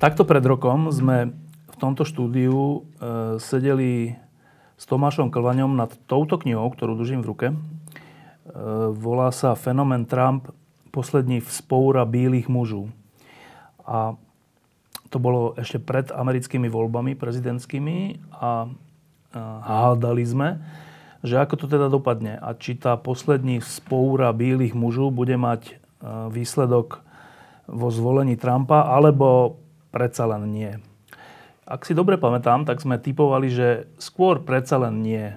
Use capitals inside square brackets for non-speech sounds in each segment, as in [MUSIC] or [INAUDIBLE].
Takto pred rokom sme v tomto štúdiu e, sedeli s Tomášom Klvaňom nad touto knihou, ktorú držím v ruke. E, volá sa Fenomén Trump, poslední vzpoura bílých mužů. A to bolo ešte pred americkými voľbami prezidentskými a, a hádali sme, že ako to teda dopadne a či tá poslední vzpoura bílých mužů bude mať e, výsledok vo zvolení Trumpa, alebo predsa len nie. Ak si dobre pamätám, tak sme typovali, že skôr predsa len nie.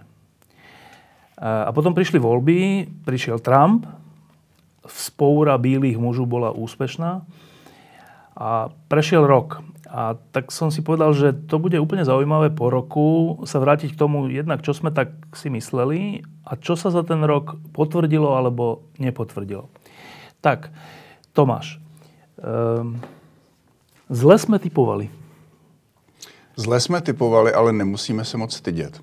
A potom prišli voľby, prišiel Trump, vzpoura bílých mužov bola úspešná a prešiel rok. A tak som si povedal, že to bude úplne zaujímavé po roku sa vrátiť k tomu jednak, čo sme tak si mysleli a čo sa za ten rok potvrdilo alebo nepotvrdilo. Tak, Tomáš, um, Zle jsme typovali. Zle jsme typovali, ale nemusíme se moc stydět.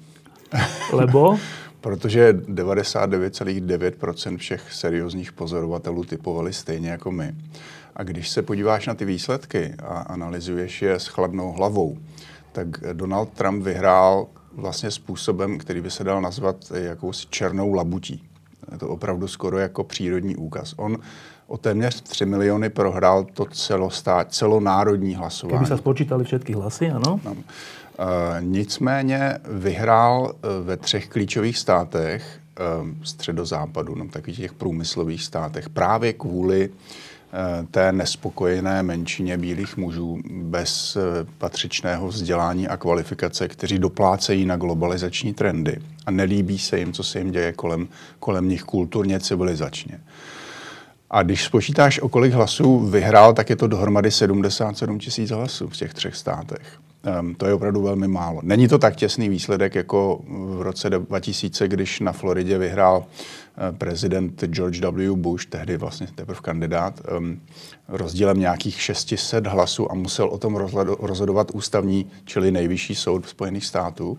Lebo? [LAUGHS] Protože 99,9% všech seriózních pozorovatelů typovali stejně jako my. A když se podíváš na ty výsledky a analyzuješ je s chladnou hlavou, tak Donald Trump vyhrál vlastně způsobem, který by se dal nazvat jakousi černou labutí. Je to opravdu skoro jako přírodní úkaz. On o téměř 3 miliony prohrál to celostát, celonárodní hlasování. Kdyby se spočítali všechny hlasy, ano? No. E, nicméně vyhrál e, ve třech klíčových státech e, středozápadu, no, takových těch průmyslových státech, právě kvůli té nespokojené menšině bílých mužů bez patřičného vzdělání a kvalifikace, kteří doplácejí na globalizační trendy a nelíbí se jim, co se jim děje kolem, kolem nich kulturně, civilizačně. A když spočítáš, o kolik hlasů vyhrál, tak je to dohromady 77 tisíc hlasů v těch třech státech. Um, to je opravdu velmi málo. Není to tak těsný výsledek jako v roce 2000, když na Floridě vyhrál uh, prezident George W. Bush, tehdy vlastně teprve kandidát, um, rozdílem nějakých 600 hlasů a musel o tom rozhodovat ústavní, čili nejvyšší soud Spojených států.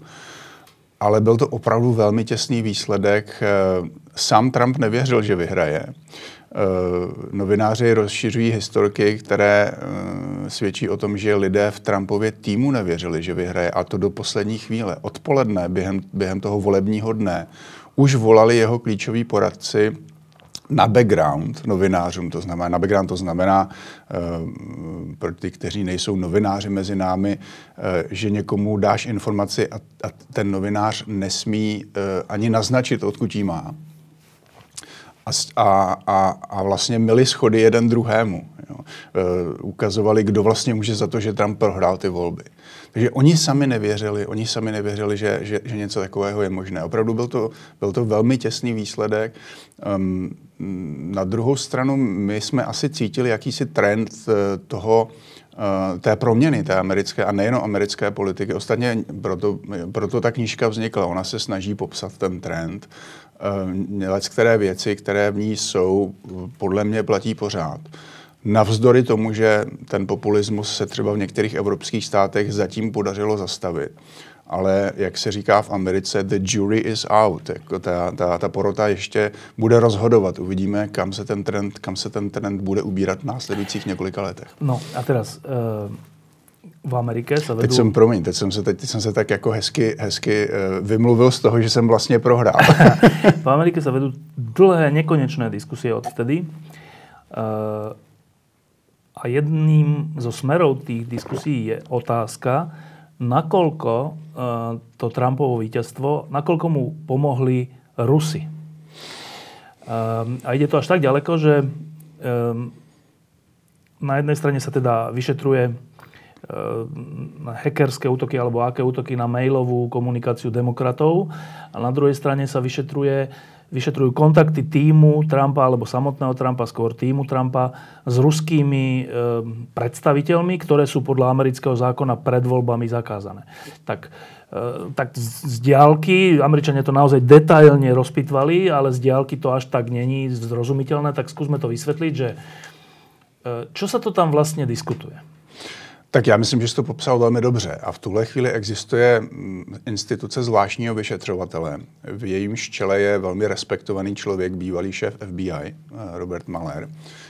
Ale byl to opravdu velmi těsný výsledek. Uh, sám Trump nevěřil, že vyhraje. Eh, novináři rozšiřují historky, které eh, svědčí o tom, že lidé v Trumpově týmu nevěřili, že vyhraje, a to do poslední chvíle. Odpoledne, během, během toho volebního dne, už volali jeho klíčoví poradci na background novinářům, to znamená, na background to znamená uh, pro ty, kteří nejsou novináři mezi námi, uh, že někomu dáš informaci a, a ten novinář nesmí uh, ani naznačit, odkud ji má a, a, a vlastně měli schody jeden druhému. Jo. E, ukazovali, kdo vlastně může za to, že Trump prohrál ty volby. Takže oni sami nevěřili, oni sami nevěřili, že, že, že něco takového je možné. Opravdu byl to, byl to velmi těsný výsledek. Um, na druhou stranu my jsme asi cítili jakýsi trend e, toho, uh, té proměny té americké a nejenom americké politiky. Ostatně proto, proto ta knížka vznikla. Ona se snaží popsat ten trend. Uh, které věci, které v ní jsou, podle mě platí pořád. Navzdory tomu, že ten populismus se třeba v některých evropských státech zatím podařilo zastavit. Ale jak se říká v Americe, the jury is out. Jako ta, ta, ta porota ještě bude rozhodovat. Uvidíme, kam se ten trend, kam se ten trend bude ubírat v následujících několika letech. No a teraz uh, v Americe se vedou... Teď jsem, promiň, teď jsem se, teď, teď jsem se tak jako hezky, hezky uh, vymluvil z toho, že jsem vlastně prohrál. [LAUGHS] v Americe se vedou dlhé, nekonečné diskusie odtedy. Uh, a jedným zo smerov tých diskusí je otázka, nakoľko uh, to Trumpovo víťazstvo, nakoľko mu pomohli Rusy. Um, a ide to až tak ďaleko, že um, na jednej strane sa teda vyšetruje hackerské útoky alebo aké útoky na mailovú komunikáciu demokratov. A na druhej strane sa vyšetruje vyšetrujú kontakty týmu Trumpa alebo samotného Trumpa, skôr týmu Trumpa s ruskými e, predstaviteľmi, ktoré sú podľa amerického zákona pred voľbami zakázané. Tak, e, tak z diálky, Američania to naozaj detailne rozpitvali, ale z diálky to až tak není zrozumiteľné, tak skúsme to vysvetliť, že e, čo sa to tam vlastne diskutuje? Tak já myslím, že jsi to popsal velmi dobře. A v tuhle chvíli existuje mm, instituce zvláštního vyšetřovatele. V jejím čele je velmi respektovaný člověk, bývalý šéf FBI, eh, Robert Maler,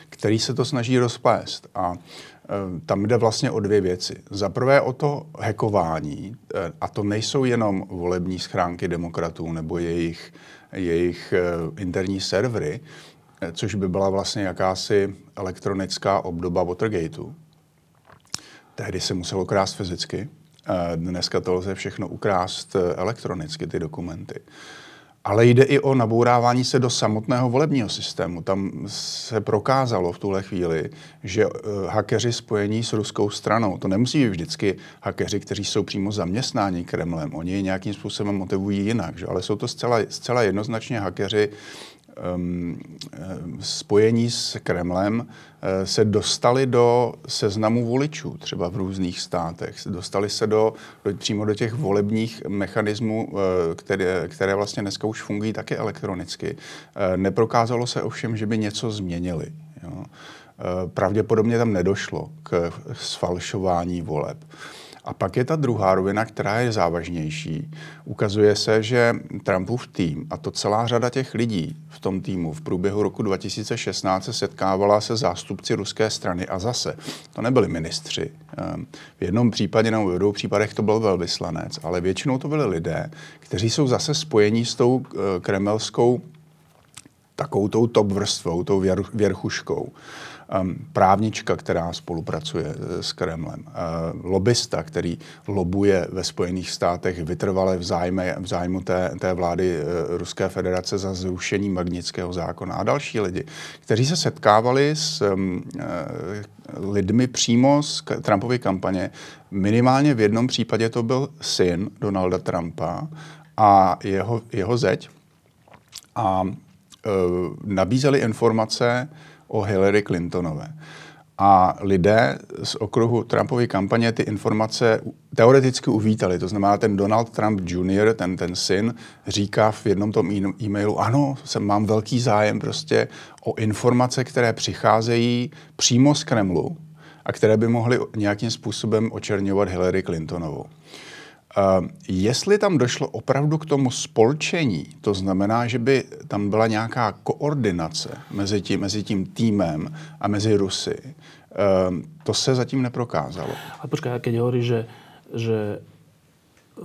který se to snaží rozplést. A eh, tam jde vlastně o dvě věci. Za prvé o to hekování, eh, a to nejsou jenom volební schránky demokratů nebo jejich, jejich interní servery, což by byla vlastně jakási elektronická obdoba Watergateu Tehdy se muselo krást fyzicky. Dneska to lze všechno ukrást eh, elektronicky, ty dokumenty. Ale jde i o nabourávání se do samotného volebního systému. Tam se prokázalo v tuhle chvíli, že uh, hakeři spojení s ruskou stranou, to nemusí být vždycky hakeři, kteří jsou přímo zaměstnáni Kremlem, oni je nějakým způsobem motivují jinak, že? ale jsou to zcela, zcela jednoznačně hakeři spojení s Kremlem eh, se dostali do seznamu voličů, třeba v různých státech. Dostali se do, do, přímo do těch volebních mechanismů, eh, které, které vlastně dneska už fungují také elektronicky. Neprokázalo se ovšem, že by něco změnili. Jo. Pravděpodobně tam nedošlo k sfalšování voleb. A pak je ta druhá rovina, která je závažnější. Ukazuje se, že Trumpův tým a to celá řada těch lidí v tom týmu v průběhu roku 2016 se setkávala se zástupci ruské strany a zase to nebyli ministři. Ehm, v jednom případě nebo v dvou případech to byl velvyslanec, ale většinou to byli lidé, kteří jsou zase spojení s tou eh, kremelskou takovou tou top vrstvou, tou věrchuškou um, právnička, která spolupracuje eh, s Kremlem, uh, lobista, který lobuje ve Spojených státech vytrvale v, zájme, v zájmu té, té vlády uh, Ruské federace za zrušení magnického zákona a další lidi, kteří se setkávali s lidmi přímo z Trumpovy kampaně. Minimálně v jednom případě to byl syn Donalda Trumpa a jeho, jeho zeď. A nabízeli informace o Hillary Clintonové. A lidé z okruhu Trumpovy kampaně ty informace teoreticky uvítali. To znamená, ten Donald Trump Jr., ten, ten syn, říká v jednom tom e-mailu, ano, jsem, mám velký zájem prostě o informace, které přicházejí přímo z Kremlu a které by mohly nějakým způsobem očerňovat Hillary Clintonovou. Uh, jestli tam došlo opravdu k tomu spolčení, to znamená, že by tam byla nějaká koordinace mezi tím, mezi tím týmem a mezi Rusy, uh, to se zatím neprokázalo. A počkaj, keď hovoríš, že, že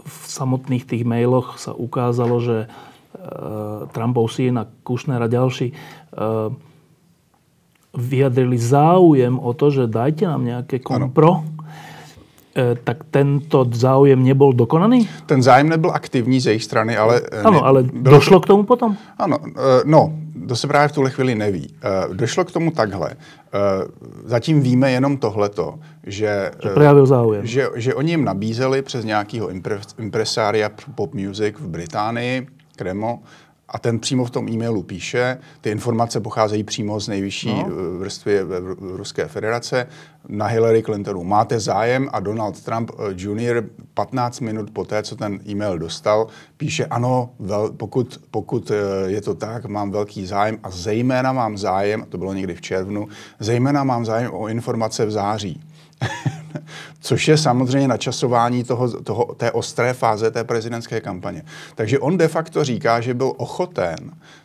v samotných tých mailoch sa ukázalo, že uh, Trumpov syn a Kushner a ďalší uh, vyjadrili záujem o to, že dajte nám nejaké kompro. Ano E, tak tento záujem nebyl dokonaný? Ten zájem nebyl aktivní z jejich strany, ale... E, ano, ale došlo to... k tomu potom? Ano, e, no, to se právě v tuhle chvíli neví. Došlo k tomu takhle. Zatím víme jenom tohleto, že... Že projavil záujem. Že, že oni jim nabízeli přes nějakého impresária pop music v Británii, Kremo, a ten přímo v tom e-mailu píše, ty informace pocházejí přímo z nejvyšší no. Eh, vrstvy v Ruské federace na Hillary Clintonu. Máte zájem a Donald Trump eh, Jr. 15 minut poté, co ten e-mail dostal, píše ano, vel, pokud, pokud eh, je to tak, mám velký zájem a zejména mám zájem, to bylo někdy v červnu, zejména mám zájem o informace v září. [LAUGHS] Což je samozřejmě načasování toho, toho, té ostré fáze té prezidentské kampaně. Takže on de facto říká, že byl ochoten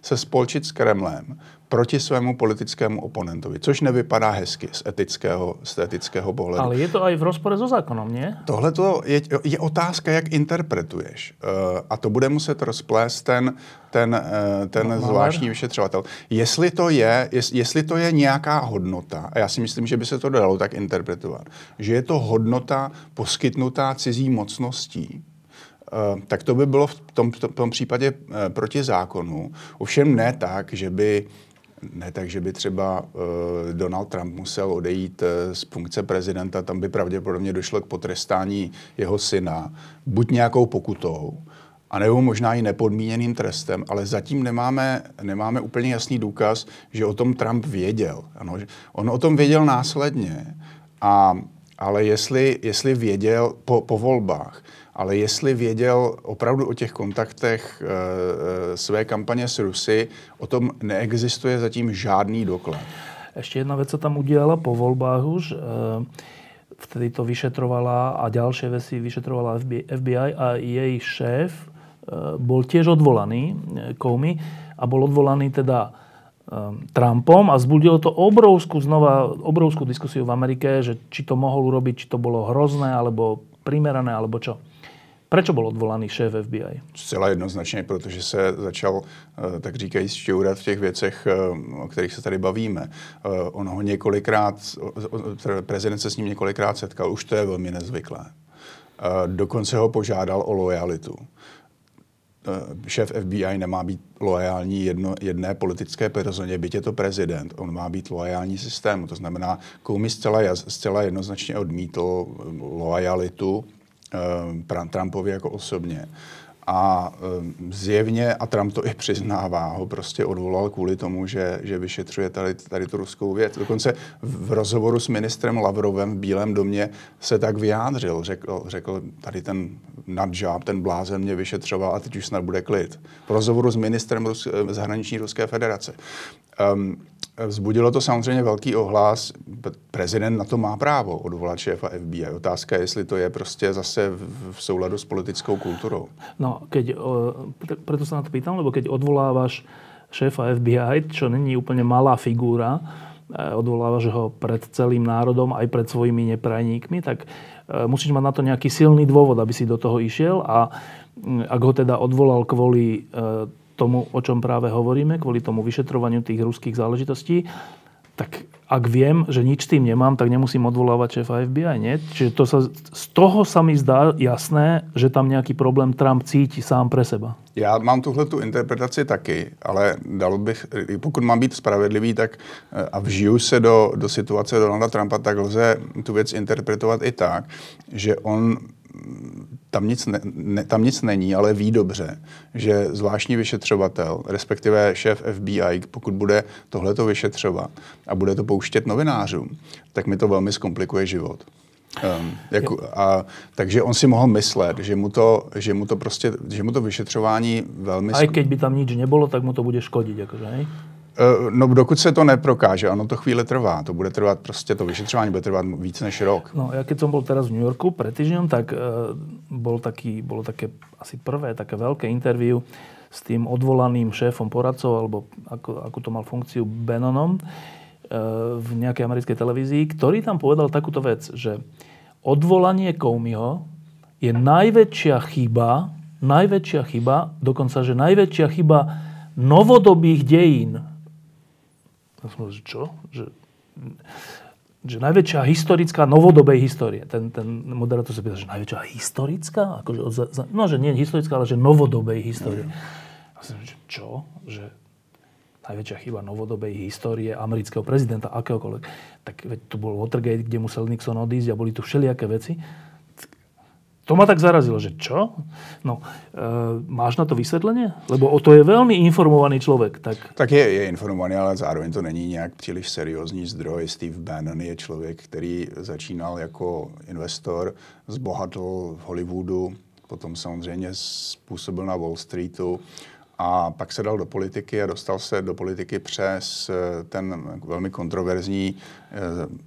se spolčit s Kremlem proti svému politickému oponentovi, což nevypadá hezky z etického, z etického pohledu. Ale je to i v rozpore so zákonem, ne? Tohle je, je otázka, jak interpretuješ. Uh, a to bude muset rozplést ten, ten, uh, ten no, zvláštní vyšetřovatel. Jestli to, je, jest, jestli to je nějaká hodnota, a já si myslím, že by se to dalo tak interpretovat, že je to hodnota poskytnutá cizí mocností, Uh, tak to by bylo v tom, v tom případě uh, proti zákonu. Ovšem ne tak, že by Ne tak, že by třeba uh, Donald Trump musel odejít uh, z funkce prezidenta, tam by pravděpodobně došlo k potrestání jeho syna, buď nějakou pokutou, anebo možná i nepodmíněným trestem, ale zatím nemáme, nemáme úplně jasný důkaz, že o tom Trump věděl. Ano, on o tom věděl následně, a, ale jestli, jestli věděl po, po volbách, ale jestli věděl opravdu o těch kontaktech e, své kampaně s Rusy, o tom neexistuje zatím žádný doklad. Ještě jedna věc se tam udělala po volbách už. E, vtedy to vyšetrovala a ďalšie veci vyšetrovala FBI a jej šéf bol tiež odvolaný, Comey, a bol odvolaný teda Trumpom a zbudilo to obrovskú, znova, obrovskú diskusiu v Amerike, že či to mohol urobiť, či to bolo hrozné, alebo primerané, alebo čo. Proč byl odvolaný šéf FBI? Zcela jednoznačně, protože se začal, eh, tak říkají, šťourat v těch věcech, eh, o kterých se tady bavíme. Eh, on ho několikrát, prezident se s ním několikrát setkal, už to je velmi nezvyklé. Dokonce ho požádal o lojalitu šéf FBI nemá být loajální jedno, jedné politické personě, byť je to prezident. On má být loajální systému. To znamená, Comey zcela, zcela jednoznačně odmítl loajalitu Trumpovi jako osobně. A um, zjevně, a Trump to i přiznává, ho prostě odvolal kvůli tomu, že, že vyšetřuje tady, tady tu ruskou věc. Dokonce v rozhovoru s ministrem Lavrovem v Bílém domě se tak vyjádřil. Řekl, řekl tady ten nadžáb, ten blázen mě vyšetřoval a teď už snad bude klid. V rozhovoru s ministrem Rus, zahraniční Ruské federace. Um, Vzbudilo to samozřejmě velký ohlas. Prezident na to má právo odvolat šéfa FBI. Otázka je, jestli to je prostě zase v, v souladu s politickou kulturou. No, keď, preto sa na to pýtam, lebo keď odvolávaš šéfa FBI, čo není úplne malá figúra, e, odvolávaš ho pred celým národom, aj pred svojimi neprajníkmi, tak e, musíš mať na to nejaký silný dôvod, aby si do toho išiel a ak ho teda odvolal kvôli e, tomu, o čom práve hovoríme, kvôli tomu vyšetrovaniu tých ruských záležitostí, tak ak viem, že nič tým nemám, tak nemusím odvolávať šéfa FBI, nie? Čiže to sa, z toho sa mi zdá jasné, že tam nějaký problém Trump cítí sám pre seba. Já mám tuhle tu interpretaci taky, ale dalo bych, pokud mám být spravedlivý, tak eh, a vžiju se do, do situace Donalda Trumpa, tak lze tu věc interpretovat i tak, že on tam nic, ne, ne, tam nic není, ale ví dobře, že zvláštní vyšetřovatel, respektive šéf FBI, pokud bude tohleto vyšetřovat a bude to pouštět novinářům, tak mi to velmi zkomplikuje život. Um, jako, a, takže on si mohl myslet, že mu to, že mu to prostě, že mu to vyšetřování velmi... A i keď by tam nič nebylo, tak mu to bude škodit, jakože, hej? Eh, no dokud se to neprokáže, ono to chvíli trvá. To bude trvat prostě, to vyšetřování bude trvat víc než rok. No ja keď som bol teraz v New Yorku pred týždňom, tak uh, bol taký, bolo také asi prvé také veľké interview s tým odvolaným šéfom poradcov, alebo ako, ako to mal funkciu Bannonom uh, v nejakej americkej televízii, ktorý tam povedal takúto vec, že odvolanie Comeyho je najväčšia chyba, najväčšia chyba, dokonca, že najväčšia chyba novodobých dejín že čo? Že, že najväčšia historická novodobej histórie. Ten, ten moderátor sa pýta, že najväčšia historická? Akože, no, že nie historická, ale že novodobej histórie. A som, že čo? Že najväčšia chyba novodobej histórie amerického prezidenta, akéhokoľvek. Tak veď tu bol Watergate, kde musel Nixon odísť a boli tu všelijaké veci. To ma tak zarazilo, že čo? No, e, máš na to vysvětlení? Lebo o to je velmi informovaný člověk. Tak, tak je, je informovaný, ale zároveň to není nějak příliš seriózní zdroj. Steve Bannon je člověk, který začínal jako investor, zbohatl v Hollywoodu, potom samozřejmě způsobil na Wall Streetu a pak se dal do politiky a dostal se do politiky přes eh, ten velmi kontroverzní eh,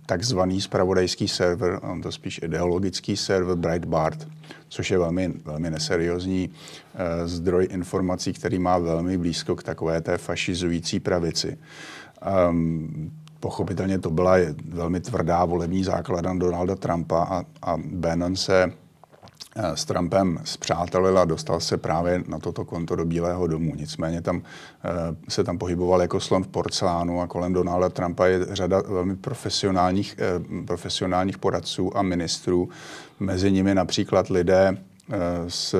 takzvaný spravodajský server, on to spíš ideologický server Breitbart, což je velmi, velmi neseriózní eh, zdroj informací, který má velmi blízko k takové té fašizující pravici. Um, pochopitelně to byla velmi tvrdá volební základa Donalda Trumpa a, a Bannon se s Trumpem zpřátelil a dostal se právě na toto konto do Bílého domu. Nicméně tam eh, se tam pohyboval jako slon v porcelánu a kolem Donalda Trumpa je řada velmi profesionálních, eh, profesionálních poradců a ministrů. Mezi nimi například lidé, z,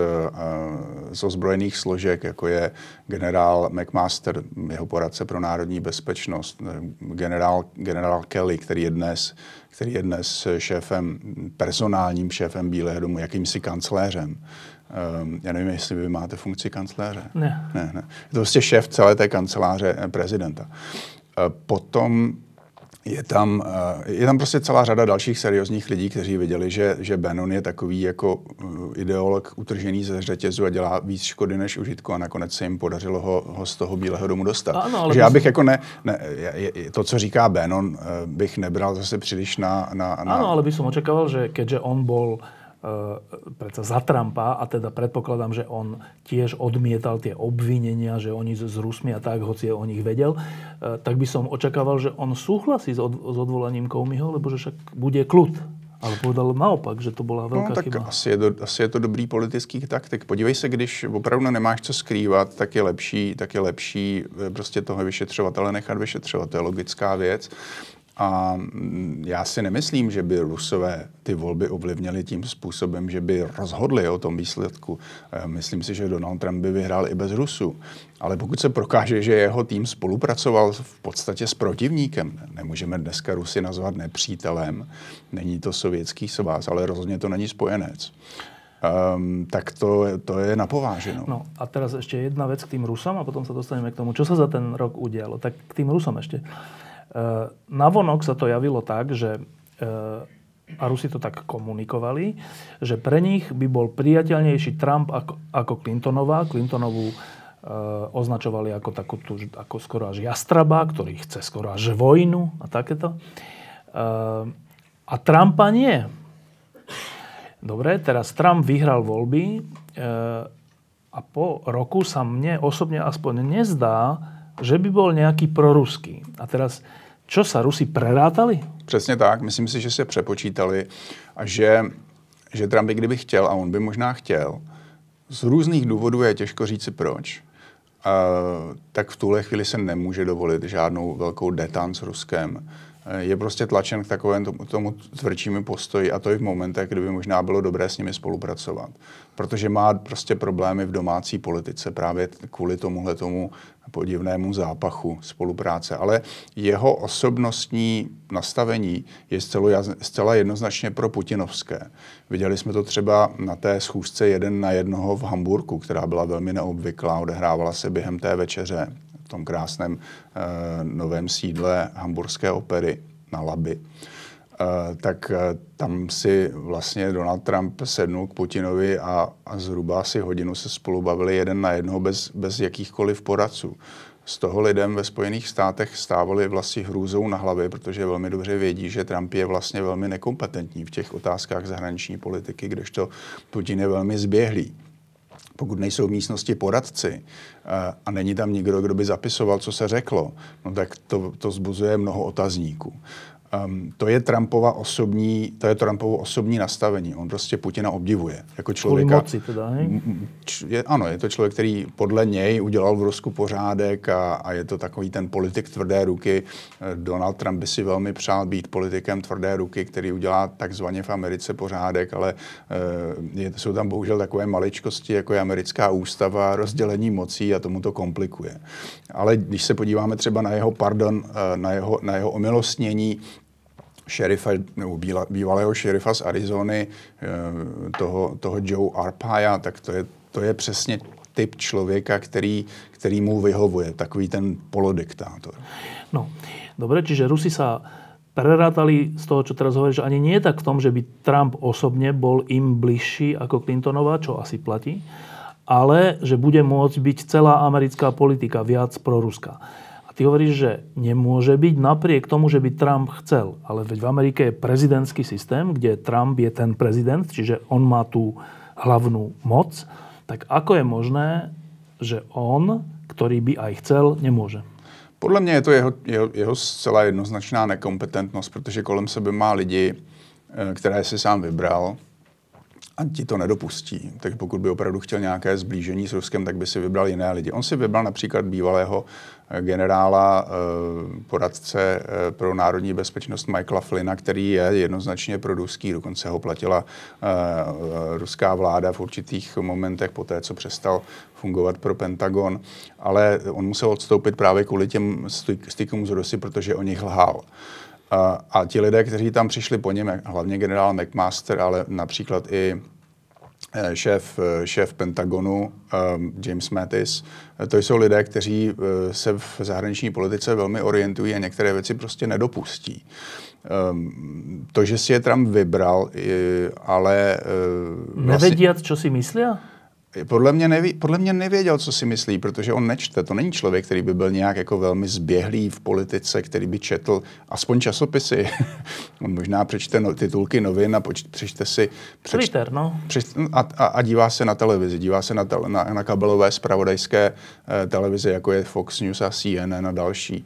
z ozbrojených složek, jako je generál McMaster, jeho poradce pro národní bezpečnost, generál, generál Kelly, který je dnes který je dnes šéfem, personálním šéfem Bílého domu, jakýmsi kancléřem. Um, já nevím, jestli vy máte funkci kancléře. Ne. ne, ne. Je to prostě šéf celé té kanceláře prezidenta. Potom je tam, eh, je tam prostě celá řada dalších seriózních lidí, kteří viděli, že, že Bannon je takový jako eh, ideolog utržený ze řetězu a dělá víc škody než užitku a nakonec se jim podařilo ho, ho z toho Bílého domu dostat. Ano, ale že já bych jako ne, ne to, co říká Bannon, eh, bych nebral zase příliš na... na, na... Ano, ale bych som očekával, že keďže on bol predsa za Trumpa a teda predpokladám, že on tiež odmietal tie obvinenia, že oni s Rusmi a tak, hoci o nich vedel, eh, tak by som očakával, že on súhlasí s, od, s odvolaním Comeyho, lebo že však bude kľud. Ale povedal naopak, že to byla velká no, tak chyba. Asi je, to, asi je to dobrý politický taktik. Podívej se, když opravdu nemáš co skrývat, tak je lepší, tak je lepší eh, prostě toho vyšetřovatele nechat vyšetřovat. To je logická věc. A mm, já si nemyslím, že by Rusové ty volby ovlivnili tím způsobem, že by rozhodli o tom výsledku. Eh, myslím si, že Donald Trump by vyhrál i bez Rusů. Ale pokud se prokáže, že jeho tým spolupracoval v podstatě s protivníkem, nemůžeme dneska Rusy nazvat nepřítelem, není to sovětský svaz, ale rozhodně to není spojenec. Um, tak to, to je napováženo. No a teraz ještě jedna věc k tým Rusom a potom se dostaneme k tomu, čo se za ten rok udělalo. Tak k tým Rusom ještě. Eh, navonok sa to javilo tak, že eh, a Rusi to tak komunikovali, že pre nich by bol priateľnejší Trump ako, ako Clintonová. Clintonovú e, označovali ako takú tú, ako skoro až jastraba, ktorý chce skoro až vojnu a takéto. E, a Trumpa nie. Dobre, teraz Trump vyhral voľby e, a po roku sa mne osobne aspoň nezdá, že by bol nejaký proruský. A teraz Čo sa Rusi prerátali? Přesně tak. Myslím si, že se přepočítali a že, že Trump by kdyby chtěl, a on by možná chtěl, z různých důvodů je těžko říci proč, uh, tak v tuhle chvíli se nemůže dovolit žádnou velkou detan s Ruskem. je prostě tlačen k takovému tomu, tomu tvrdšímu postoji a to i v momentech, kdyby možná bylo dobré s nimi spolupracovat. Protože má prostě problémy v domácí politice právě kvůli tomuhle tomu podivnému zápachu spolupráce. Ale jeho osobnostní nastavení je zcela, jednoznačně pro putinovské. Viděli jsme to třeba na té schůzce jeden na jednoho v Hamburgu, která byla velmi neobvyklá, odehrávala se během té večeře v tom krásném eh, novém sídle hamburské opery na Laby. Uh, tak uh, tam si vlastně Donald Trump sednul k Putinovi a, a zhruba asi hodinu se spolu bavili jeden na jednoho bez, bez jakýchkoliv poradců. Z toho lidem ve Spojených státech stávali vlastně hrůzou na hlavě, protože velmi dobře vědí, že Trump je vlastně velmi nekompetentní v těch otázkách zahraniční politiky, kdežto Putin je velmi zběhlý pokud nejsou v místnosti poradci eh, a není tam nikdo, kdo by zapisoval, co se řeklo, no tak to, to zbuzuje mnoho otazníků. Um, to je Trumpova osobní, to je Trumpovo osobní nastavení. On prostě Putina obdivuje jako člověka. moci teda, hej? Je, ano, je to člověk, který podle něj udělal v Rusku pořádek a, a je to takový ten politik tvrdé ruky. Eh, Donald Trump by si velmi přál být politikem tvrdé ruky, který udělá takzvaně v Americe pořádek, ale uh, je, jsou tam bohužel takové maličkosti, jako je americká ústava, rozdělení mocí a tomu to komplikuje. Ale když se podíváme třeba na jeho pardon, uh, na jeho, na jeho omilostnění, šerifa, nebo bývalého šerifa z Arizony, eh, toho, toho Joe Arpaia, tak to je, to je přesně typ člověka, který, který mu vyhovuje, takový ten polodiktátor. No, dobre, čiže Rusi sa prerátali z toho, čo teraz hovoríš, ani nie tak v tom, že by Trump osobne bol im bližší ako Clintonová, čo asi platí, ale že bude môcť byť celá americká politika viac proruská. Ty hovoríš, že nemôže byť napriek tomu, že by Trump chcel. Ale veď v Amerike je prezidentský systém, kde Trump je ten prezident, čiže on má tú hlavnú moc. Tak ako je možné, že on, ktorý by aj chcel, nemôže? Podle mě je to jeho, jeho, jeho zcela jednoznačná nekompetentnost, protože kolem sebe má lidi, eh, které si sám vybral a ti to nedopustí. Tak pokud by opravdu chtěl nějaké zblížení s Ruskem, tak by si vybral jiné lidi. On si vybral například bývalého eh, generála, eh, poradce eh, pro národní bezpečnost Michaela Flynna, který je jednoznačně pro ruský, dokonce ho platila ruská vláda v určitých momentech po té, co přestal fungovat pro Pentagon, ale on musel odstoupit právě kvůli těm stykům z Rusy, protože o nich lhal. A, a ti lidé, kteří tam přišli po něm, hlavně generál McMaster, ale například i eh, šéf, eh, šéf Pentagonu um, James Mattis, to jsou lidé, kteří se v zahraniční politice velmi orientují a některé věci prostě nedopustí. Um, to, že si je Trump vybral, ale... Uh, vlastně... co si myslí? Podle mě, neví, podle mě nevěděl, co si myslí, protože on nečte. To není člověk, který by byl nějak jako velmi zběhlý v politice, který by četl aspoň časopisy. [LAUGHS] on možná přečte no, titulky novin a poč, přečte si... Přeč, Twitter, no. Přeč, a, a, a dívá se na televizi, dívá se na, tel, na, na kabelové spravodajské eh, televize, jako je Fox News a CNN a další.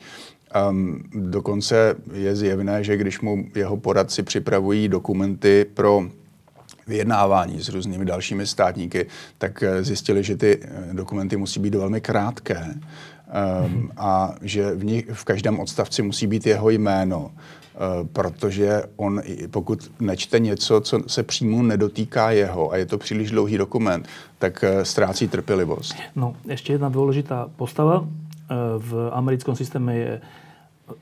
Um, dokonce je zjevné, že když mu jeho poradci připravují dokumenty pro vyjednávání s různými dalšími státníky, tak eh, zjistili, že ty eh, dokumenty musí být velmi krátké um, a že v, nich, v každém odstavci musí být jeho jméno, uh, protože on, pokud nečte něco, co se přímo nedotýká jeho a je to příliš dlouhý dokument, tak uh, ztrácí trpělivost. No, ještě jedna důležitá postava. Uh, v americkém systému je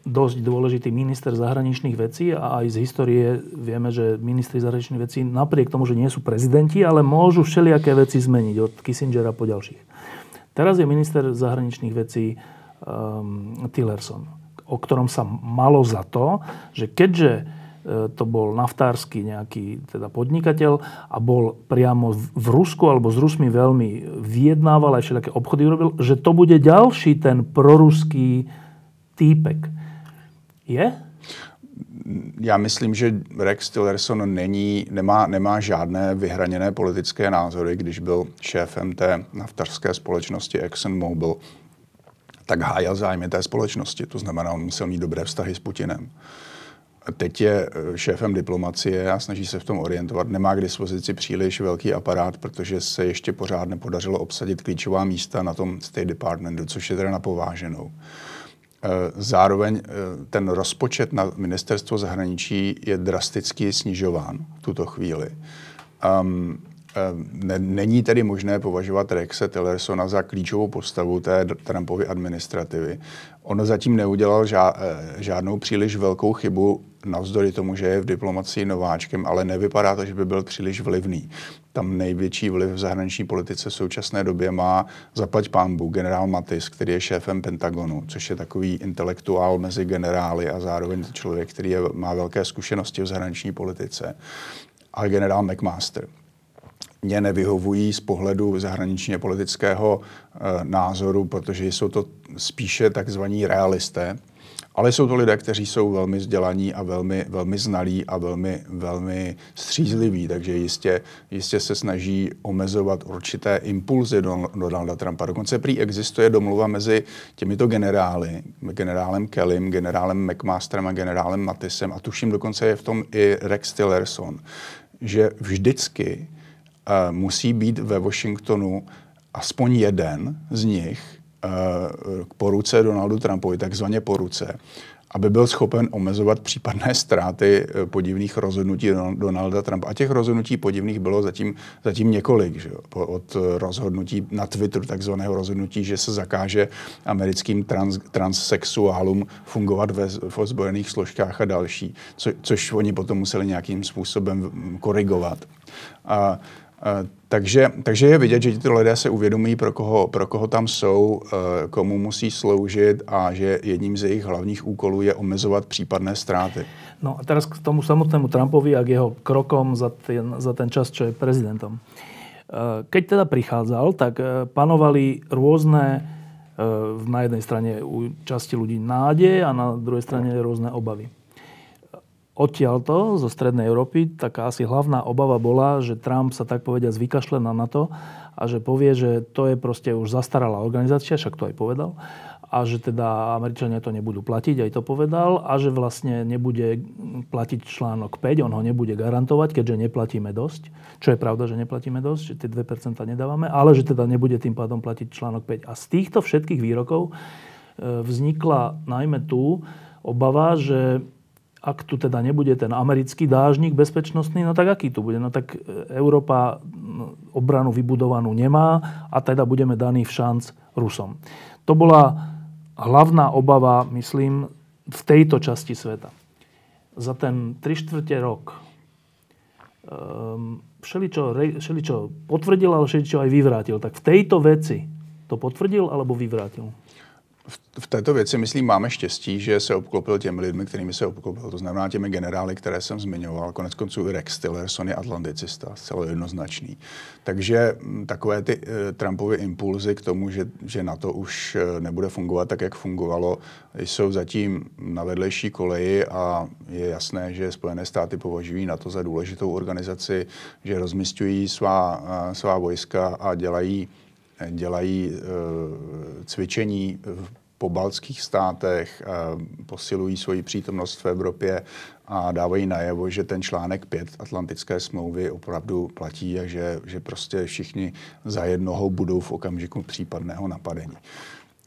dosť dôležitý minister zahraničných vecí a aj z histórie vieme, že ministri zahraničných vecí napriek tomu, že nie sú prezidenti, ale môžu všelijaké veci zmeniť od Kissingera po ďalších. Teraz je minister zahraničných vecí um, Tillerson, o ktorom sa malo za to, že keďže e, to bol naftársky nejaký teda podnikateľ a bol priamo v Rusku alebo s Rusmi veľmi vyjednával aj všelijaké obchody urobil, že to bude ďalší ten proruský týpek. Je? Já myslím, že Rex Tillerson není, nemá, nemá žádné vyhraněné politické názory. Když byl šéfem té naftařské společnosti ExxonMobil, tak hájil zájmy té společnosti. To znamená, on musel mít dobré vztahy s Putinem. Teď je eh, šéfem diplomacie a snaží se v tom orientovat. Nemá k dispozici příliš velký aparát, protože se ještě pořád nepodařilo obsadit klíčová místa na tom State Departmentu, což je teda na pováženou. Eh, zároveň eh, ten rozpočet na ministerstvo zahraničí je drasticky snižován v tuto chvíli. Um, Není tedy možné považovat Rexe Tillersona za klíčovou postavu té Trumpovy administrativy. On zatím neudělal žádnou příliš velkou chybu, navzdory tomu, že je v diplomacii nováčkem, ale nevypadá to, že by byl příliš vlivný. Tam největší vliv v zahraniční politice v současné době má zaplať pánbu generál Matis, který je šéfem Pentagonu, což je takový intelektuál mezi generály a zároveň člověk, který je, má velké zkušenosti v zahraniční politice. A generál McMaster, mě nevyhovují z pohledu zahraničně politického e, názoru, protože jsou to spíše takzvaní realisté, ale jsou to lidé, kteří jsou velmi vzdělaní a velmi, velmi znalí a velmi, velmi střízliví, takže jistě, jistě se snaží omezovat určité impulzy do Donalda Trumpa. Dokonce prý existuje domluva mezi těmito generály, generálem Kellym, generálem McMasterem a generálem Mattisem a tuším dokonce je v tom i Rex Tillerson, že vždycky musí být ve Washingtonu aspoň jeden z nich uh, k poruce Donaldu Trumpovi, takzvaně poruce, aby byl schopen omezovat případné ztráty uh, podivných rozhodnutí Donalda Trumpa. A těch rozhodnutí podivných bylo zatím, zatím několik. Že? Od rozhodnutí na Twitteru, takzvaného rozhodnutí, že se zakáže americkým trans, transsexuálům fungovat ve, v ozbrojených složkách a další, co, což oni potom museli nějakým způsobem korigovat. A takže, takže je vidět, že ti lidé se uvědomují, pro koho, pro koho tam jsou, e, komu musí sloužit a že jedním z jejich hlavních úkolů je omezovat případné ztráty. No a teraz k tomu samotnému Trumpovi a k jeho krokom za ten, za ten čas, čo je prezidentom. E, keď teda prichádzal, tak panovali rôzne na jednej strane u časti ľudí nádej a na druhej strane rôzne obavy. Odtiaľto, zo Strednej Európy, taká asi hlavná obava bola, že Trump sa tak povedia zvykašle na NATO a že povie, že to je proste už zastaralá organizácia, však to aj povedal, a že teda Američania to nebudú platiť, aj to povedal, a že vlastne nebude platiť článok 5, on ho nebude garantovať, keďže neplatíme dosť, čo je pravda, že neplatíme dosť, že tie 2% nedávame, ale že teda nebude tým pádom platiť článok 5. A z týchto všetkých výrokov e, vznikla najmä tu obava, že ak tu teda nebude ten americký dážnik bezpečnostný, no tak aký tu bude? No tak e, Európa no, obranu vybudovanú nemá a teda budeme daní v šanc Rusom. To bola hlavná obava, myslím, v tejto časti sveta. Za ten 3 čtvrte rok um, všeličo, všeličo potvrdil, ale všeličo aj vyvrátil. Tak v tejto veci to potvrdil alebo vyvrátil? V této věci, myslím, máme štěstí, že se obklopil těmi lidmi, kterými se obklopil. To znamená těmi generály, které jsem zmiňoval. Konec konců Rex Tillerson je atlanticista, zcela jednoznačný. Takže mm, takové ty uh, Trumpovy impulzy k tomu, že, že na to už uh, nebude fungovat tak, jak fungovalo, jsou zatím na vedlejší koleji a je jasné, že Spojené státy považují na to za důležitou organizaci, že rozmistují svá, uh, svá vojska a dělají dělají eh, cvičení v pobaltských státech, posilují svoji přítomnost v Evropě a dávají najevo, že ten článek 5 Atlantické smlouvy opravdu platí a že, že prostě všichni za jednoho budou v okamžiku případného napadení.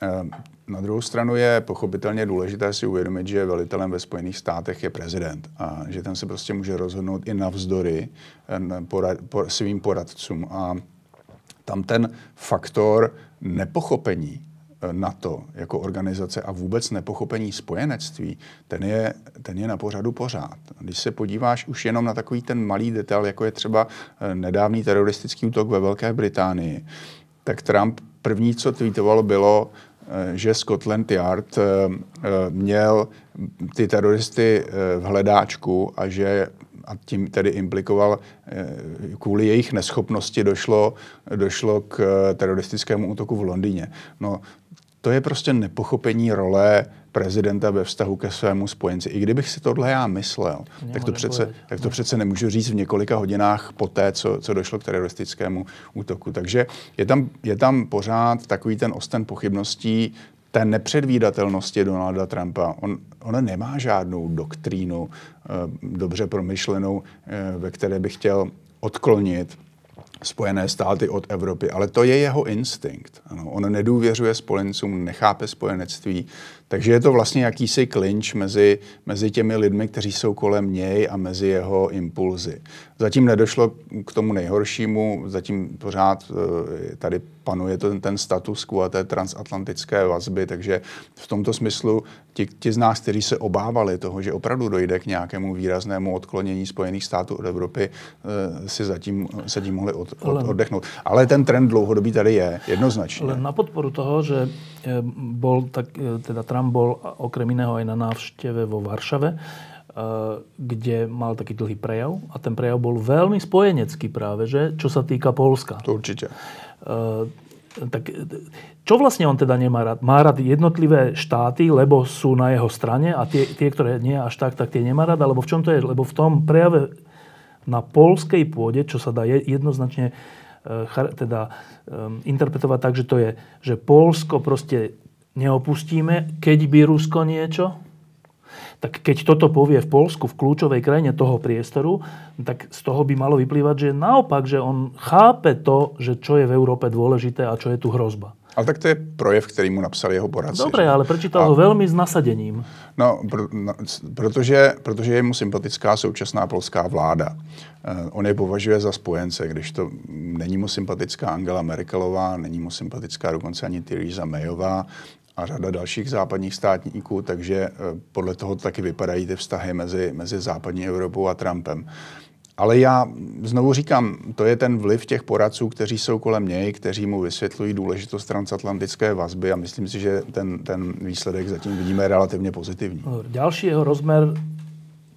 Eh, na druhou stranu je pochopitelně důležité si uvědomit, že velitelem ve Spojených státech je prezident a že ten se prostě může rozhodnout i navzdory eh, svým poradcům. A tam ten faktor nepochopení eh, NATO jako organizace a vůbec nepochopení spojenectví, ten je, ten je na pořadu pořád. Když se podíváš už jenom na takový ten malý detail, jako je třeba eh, nedávný teroristický útok ve Velké Británii, tak Trump první, co tweetovalo, bylo, eh, že Scotland Yard měl ty teroristy v hledáčku a že a tím tedy implikoval, eh, kvůli jejich neschopnosti došlo, došlo k eh, teroristickému útoku v Londýně. No, to je prostě nepochopení role prezidenta ve vztahu ke svému spojenci. I kdybych si tohle já myslel, tak to, přece, tak to přece nemůžu říct v několika hodinách po té, co, co došlo k teroristickému útoku. Takže je tam, je tam pořád takový ten osten pochybností, té nepředvídatelnosti Donalda Trumpa. On, on nemá žádnou doktrínu eh, dobře promyšlenou, eh, ve které by chtěl odklonit Spojené státy od Evropy, ale to je jeho instinkt. Ano, on nedůvěřuje spojencům, nechápe spojenectví, takže je to vlastně jakýsi klinč mezi, mezi těmi lidmi, kteří jsou kolem něj a mezi jeho impulzy. Zatím nedošlo k tomu nejhoršímu, zatím pořád eh, tady panuje ten, ten status quo a té transatlantické vazby, takže v tomto smyslu ti, ti z nás, kteří se obávali toho, že opravdu dojde k nějakému výraznému odklonění Spojených států od Evropy, eh, si zatím se tím mohli od, od, oddechnout. Ale ten trend dlouhodobý tady je, jednoznačně. Ale na podporu toho, že eh, bol tak, teda Trump bol okrem iného aj na návšteve vo Varšave, kde mal taký dlhý prejav a ten prejav bol veľmi spojenecký práve, že, čo sa týka Polska. To určite. Uh, tak čo vlastne on teda nemá rád? Má rád jednotlivé štáty, lebo sú na jeho strane a tie, tie ktoré nie až tak, tak tie nemá rád? Alebo v čom to je? Lebo v tom prejave na polskej pôde, čo sa dá jednoznačne teda um, interpretovať tak, že to je, že Polsko proste neopustíme, keď by Rusko niečo, tak keď toto povie v Polsku, v kľúčovej krajine toho priestoru, tak z toho by malo vyplývať, že naopak, že on chápe to, že čo je v Európe dôležité a čo je tu hrozba. Ale tak to je projev, který mu napsal jeho poradci. Dobre, ale prečítal a... ho veľmi s nasadením. No, pr- no, protože, protože je mu sympatická současná polská vláda. Uh, on je považuje za spojence, když to není mu sympatická Angela Merkelová, není mu sympatická dokonce ani Theresa Mayová, a řada dalších západních státníků, takže eh, podle toho taky vypadají ty vztahy mezi, mezi západní Evropou a Trumpem. Ale já znovu říkám, to je ten vliv těch poradců, kteří jsou kolem něj, kteří mu vysvětlují důležitost transatlantické vazby a myslím si, že ten, ten výsledek zatím vidíme relativně pozitivní. Další jeho rozmer,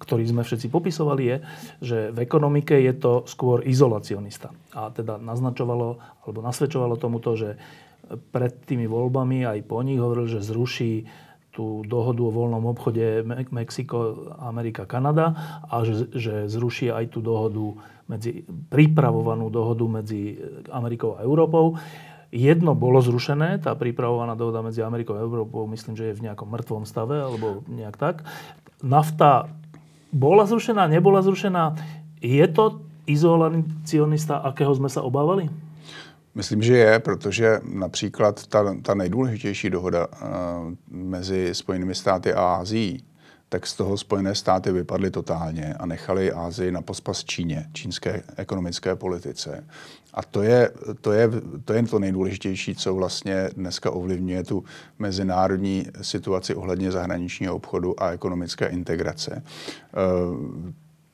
ktorý sme všetci popisovali, je, že v ekonomike je to skôr izolacionista. A teda naznačovalo, alebo nasvedčovalo tomuto, že pred tými voľbami aj po nich hovoril, že zruší tú dohodu o voľnom obchode Mexiko, Amerika, Kanada a že, že zruší aj tú dohodu medzi, pripravovanú dohodu medzi Amerikou a Európou. Jedno bolo zrušené, tá pripravovaná dohoda medzi Amerikou a Európou, myslím, že je v nejakom mŕtvom stave, alebo nejak tak. Nafta bola zrušená, nebola zrušená. Je to izolacionista, akého jsme se obávali? Myslím, že je, protože například ta, ta nejdůležitější dohoda uh, mezi Spojenými státy a Ázií, tak z toho Spojené státy vypadly totálně a nechali Ázii na pospas Číně, čínské ekonomické politice. A to je, to je, to je to nejdůležitější, co vlastně dneska ovlivňuje tu mezinárodní situaci ohledně zahraničního obchodu a ekonomické integrace. Uh,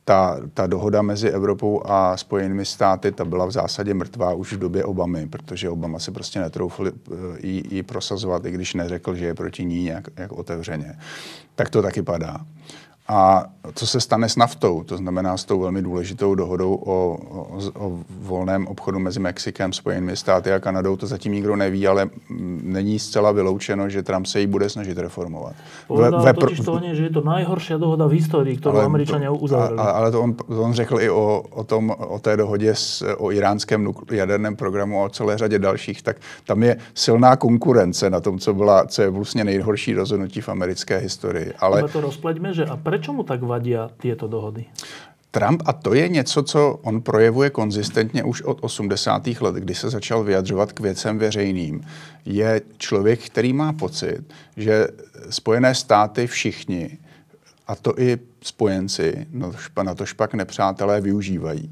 ta, ta dohoda mezi Evropou a Spojenými státy, ta byla v zásadě mrtvá už v době Obamy, protože Obama si prostě netroufl eh, ji, ji prosazovat, i když neřekl, že je proti ní nějak, nějak otevřeně. Tak to taky padá. A co se stane s naftou, to znamená s tou velmi důležitou dohodou o, o, o volném obchodu mezi Mexikem, Spojenými státy a Kanadou, to zatím nikdo neví, ale není zcela vyloučeno, že Trump se ji bude snažit reformovat. Povedal ve, totiž to že je to nejhorší dohoda v historii, kterou američané uzavřeli. Ale to on, to on řekl i o, o, tom, o té dohodě s, o iránském jaderném programu a o celé řadě dalších, tak tam je silná konkurence na tom, co, byla, co je vlastně nejhorší rozhodnutí v americké historii. Ale... to rozpleďme, že a Prečo mu tak vadí tyto dohody? Trump, a to je něco, co on projevuje konzistentně už od 80. let, kdy se začal vyjadřovat k věcem veřejným, je člověk, který má pocit, že Spojené státy všichni, a to i spojenci, na to špak nepřátelé, využívají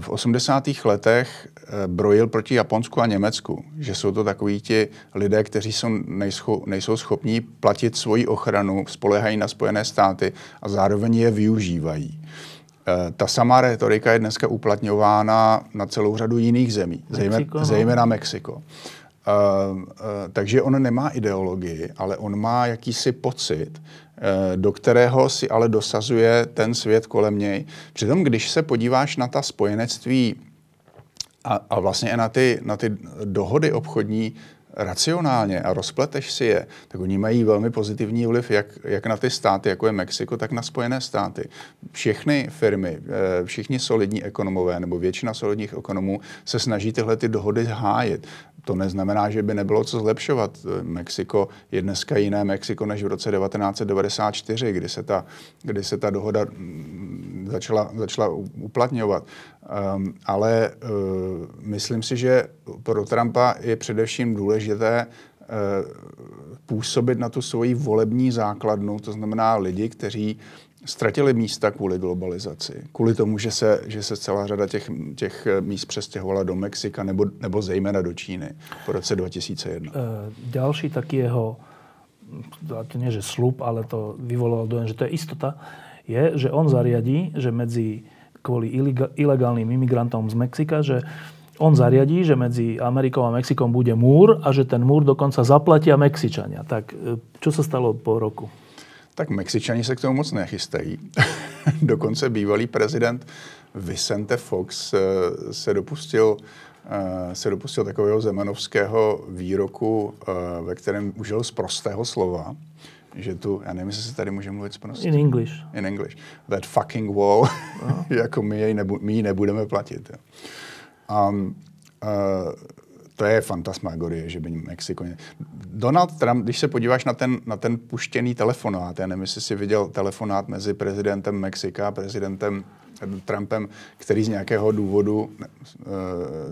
v 80. letech eh, brojil proti Japonsku a Německu, že jsou to takoví ti lidé, kteří jsou, nejscho, nejsou schopní platit svoji ochranu, spolehají na Spojené státy a zároveň je využívají. Eh, ta samá retorika je dneska uplatňována na celou řadu jiných zemí, Mexiko, no. zejména Mexiko. Uh, uh, takže on nemá ideologii, ale on má jakýsi pocit, do kterého si ale dosazuje ten svět kolem něj. Přitom, když se podíváš na ta spojenectví a, a vlastně i na ty, na ty dohody obchodní racionálně a rozpleteš si je, tak oni mají velmi pozitivní vliv jak, jak na ty státy, jako je Mexiko, tak na Spojené státy. Všechny firmy, všichni solidní ekonomové nebo většina solidních ekonomů se snaží tyhle ty dohody hájit to neznamená, že by nebylo co zlepšovat. Mexiko je dneska jiné Mexiko než v roce 1994, kdy se ta, kdy se ta dohoda začala, začala uplatňovat. Um, ale uh, myslím si, že pro Trumpa je především důležité uh, působit na tu svoji volební základnu, to znamená lidi, kteří ztratili místa kvůli globalizaci, kvůli tomu, že se, že se celá řada těch, těch míst přestěhovala do Mexika nebo, nebo zejména do Číny po roce 2001. E, další taky jeho, to nie že slub, ale to vyvolalo dojem, že to je istota, je, že on zariadí, že medzi kvůli ilegálnym imigrantom z Mexika, že on zariadí, že medzi Amerikou a Mexikom bude múr a že ten múr dokonca zaplatia Mexičania. Tak čo e, sa stalo po roku? Tak Mexičani se k tomu moc nechystají. [LAUGHS] Dokonce bývalý prezident Vicente Fox eh, se dopustil eh, se dopustil takového zemanovského výroku, ve kterém užil z prostého slova, že tu, já nevím, jestli se tady může mluvit prostě. In English. In English. That fucking wall, no. [LAUGHS] jako my, jej nebu, my ji nebudeme platit. Um, uh, to je fantasmagorie, že by Mexiko... Donald Trump, když se podíváš na ten, na ten puštěný telefonát, já nevím, jestli jsi viděl telefonát mezi prezidentem Mexika a prezidentem Trumpem, který z nějakého důvodu uh,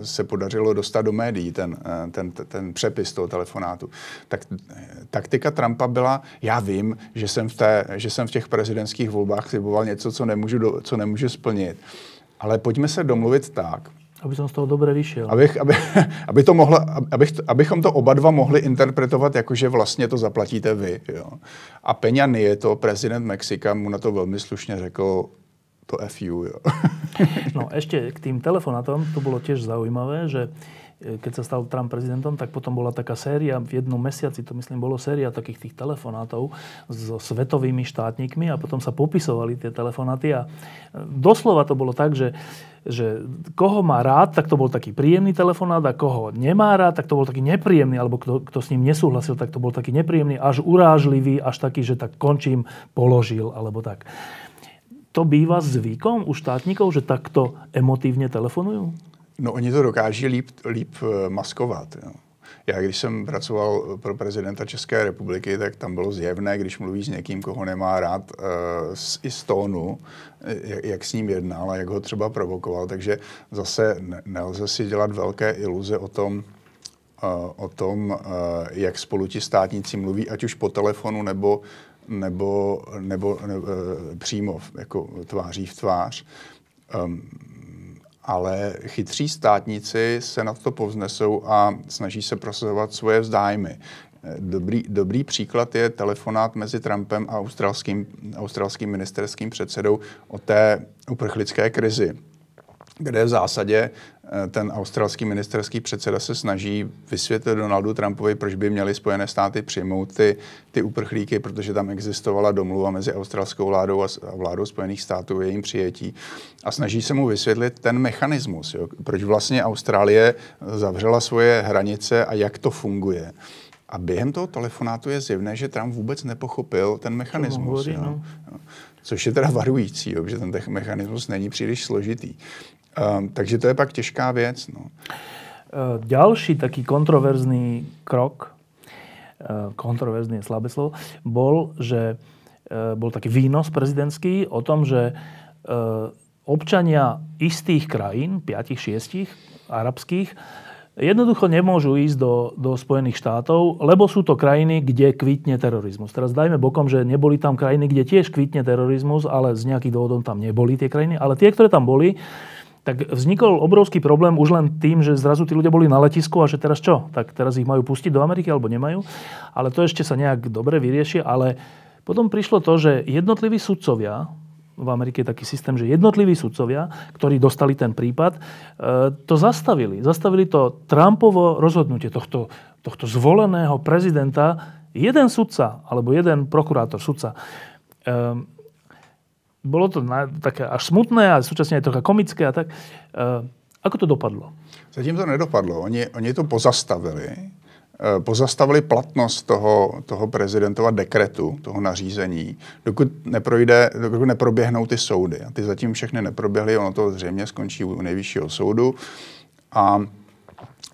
se podařilo dostat do médií, ten, uh, ten, ten přepis toho telefonátu. Tak taktika Trumpa byla, já vím, že jsem v, té, že jsem v těch prezidentských volbách sliboval něco, co nemůžu, do, co nemůžu splnit. Ale pojďme se domluvit tak, aby jsem z toho dobře vyšel. Abych, aby, [LAUGHS] aby to mohla, abych, abychom to oba dva mohli interpretovat jako, že vlastně to zaplatíte vy. Jo. A Peňa Nieto, prezident Mexika, mu na to velmi slušně řekl, to FU. Jo. [LAUGHS] no ešte k tým telefonátom, to bylo těž zaujímavé, že keď sa stal Trump prezidentom, tak potom bola taká séria, v jednom mesiaci to myslím bolo séria takých tých telefonátov so svetovými štátnikmi a potom sa popisovali tie telefonáty a doslova to bolo tak, že, že koho má rád, tak to bol taký príjemný telefonát a koho nemá rád, tak to bol taký nepríjemný, alebo kto, kto s ním nesúhlasil, tak to bol taký nepríjemný, až urážlivý, až taký, že tak končím, položil, alebo tak. To býva zvykom u štátnikov, že takto emotívne telefonujú? No oni to dokáží líp, líp eh, maskovat. Jo. Já když jsem pracoval pro prezidenta České republiky, tak tam bylo zjevné, když mluví s někým, koho nemá rád, uh, z, i tónu, jak, jak s ním jednal a jak ho třeba provokoval. Takže zase ne, nelze si dělat velké iluze o tom, uh, o tom, uh, jak spolu ti státníci mluví, ať už po telefonu nebo, nebo, nebo, nebo přímo jako tváří v tvář. Um, ale chytří státníci se na to povznesou a snaží se prosazovat svoje vzdájmy. Dobrý, dobrý příklad je telefonát mezi Trumpem a australským, australským ministerským předsedou o té uprchlické krizi kde v zásadě eh, ten australský ministerský předseda se snaží vysvětlit Donaldu Trumpovi, proč by měli Spojené státy přijmout ty, ty uprchlíky, protože tam existovala domluva mezi australskou vládou a vládou Spojených států o jejím přijetí. A snaží se mu vysvětlit ten mechanismus, jo, proč vlastně Austrálie zavřela svoje hranice a jak to funguje. A během toho telefonátu je zjevné, že Trump vůbec nepochopil ten mechanismus. Hovoří, no. Což je teda varující, jo, že ten mechanismus není příliš složitý. Um, takže to je pak těžká věc. No. Ďalší taký kontroverzný krok, e, kontroverzný je slabé slovo, bol, že e, bol taký výnos prezidentský o tom, že občania istých krajín, 5-6 arabských, jednoducho nemôžu ísť do, do Spojených štátov, lebo sú to krajiny, kde kvitne terorizmus. Teraz dajme bokom, že neboli tam krajiny, kde tiež kvitne terorizmus, ale z nejakých dôvodov tam neboli tie krajiny. Ale tie, ktoré tam boli, tak vznikol obrovský problém už len tým, že zrazu tí ľudia boli na letisku a že teraz čo? Tak teraz ich majú pustiť do Ameriky alebo nemajú? Ale to ešte sa nejak dobre vyrieši. Ale potom prišlo to, že jednotliví sudcovia, v Amerike je taký systém, že jednotliví sudcovia, ktorí dostali ten prípad, e, to zastavili. Zastavili to Trumpovo rozhodnutie tohto, tohto zvoleného prezidenta. Jeden sudca, alebo jeden prokurátor, sudca, e, bolo to na, také až smutné a súčasne aj trocha komické a tak. E, ako to dopadlo? Zatím to nedopadlo. Oni, oni to pozastavili. E, pozastavili platnost toho, toho prezidentova dekretu, toho nařízení, dokud, neprojde, dokud neproběhnou ty soudy. A ty zatím všechny neproběhly, ono to zřejmě skončí u nejvyššího soudu. A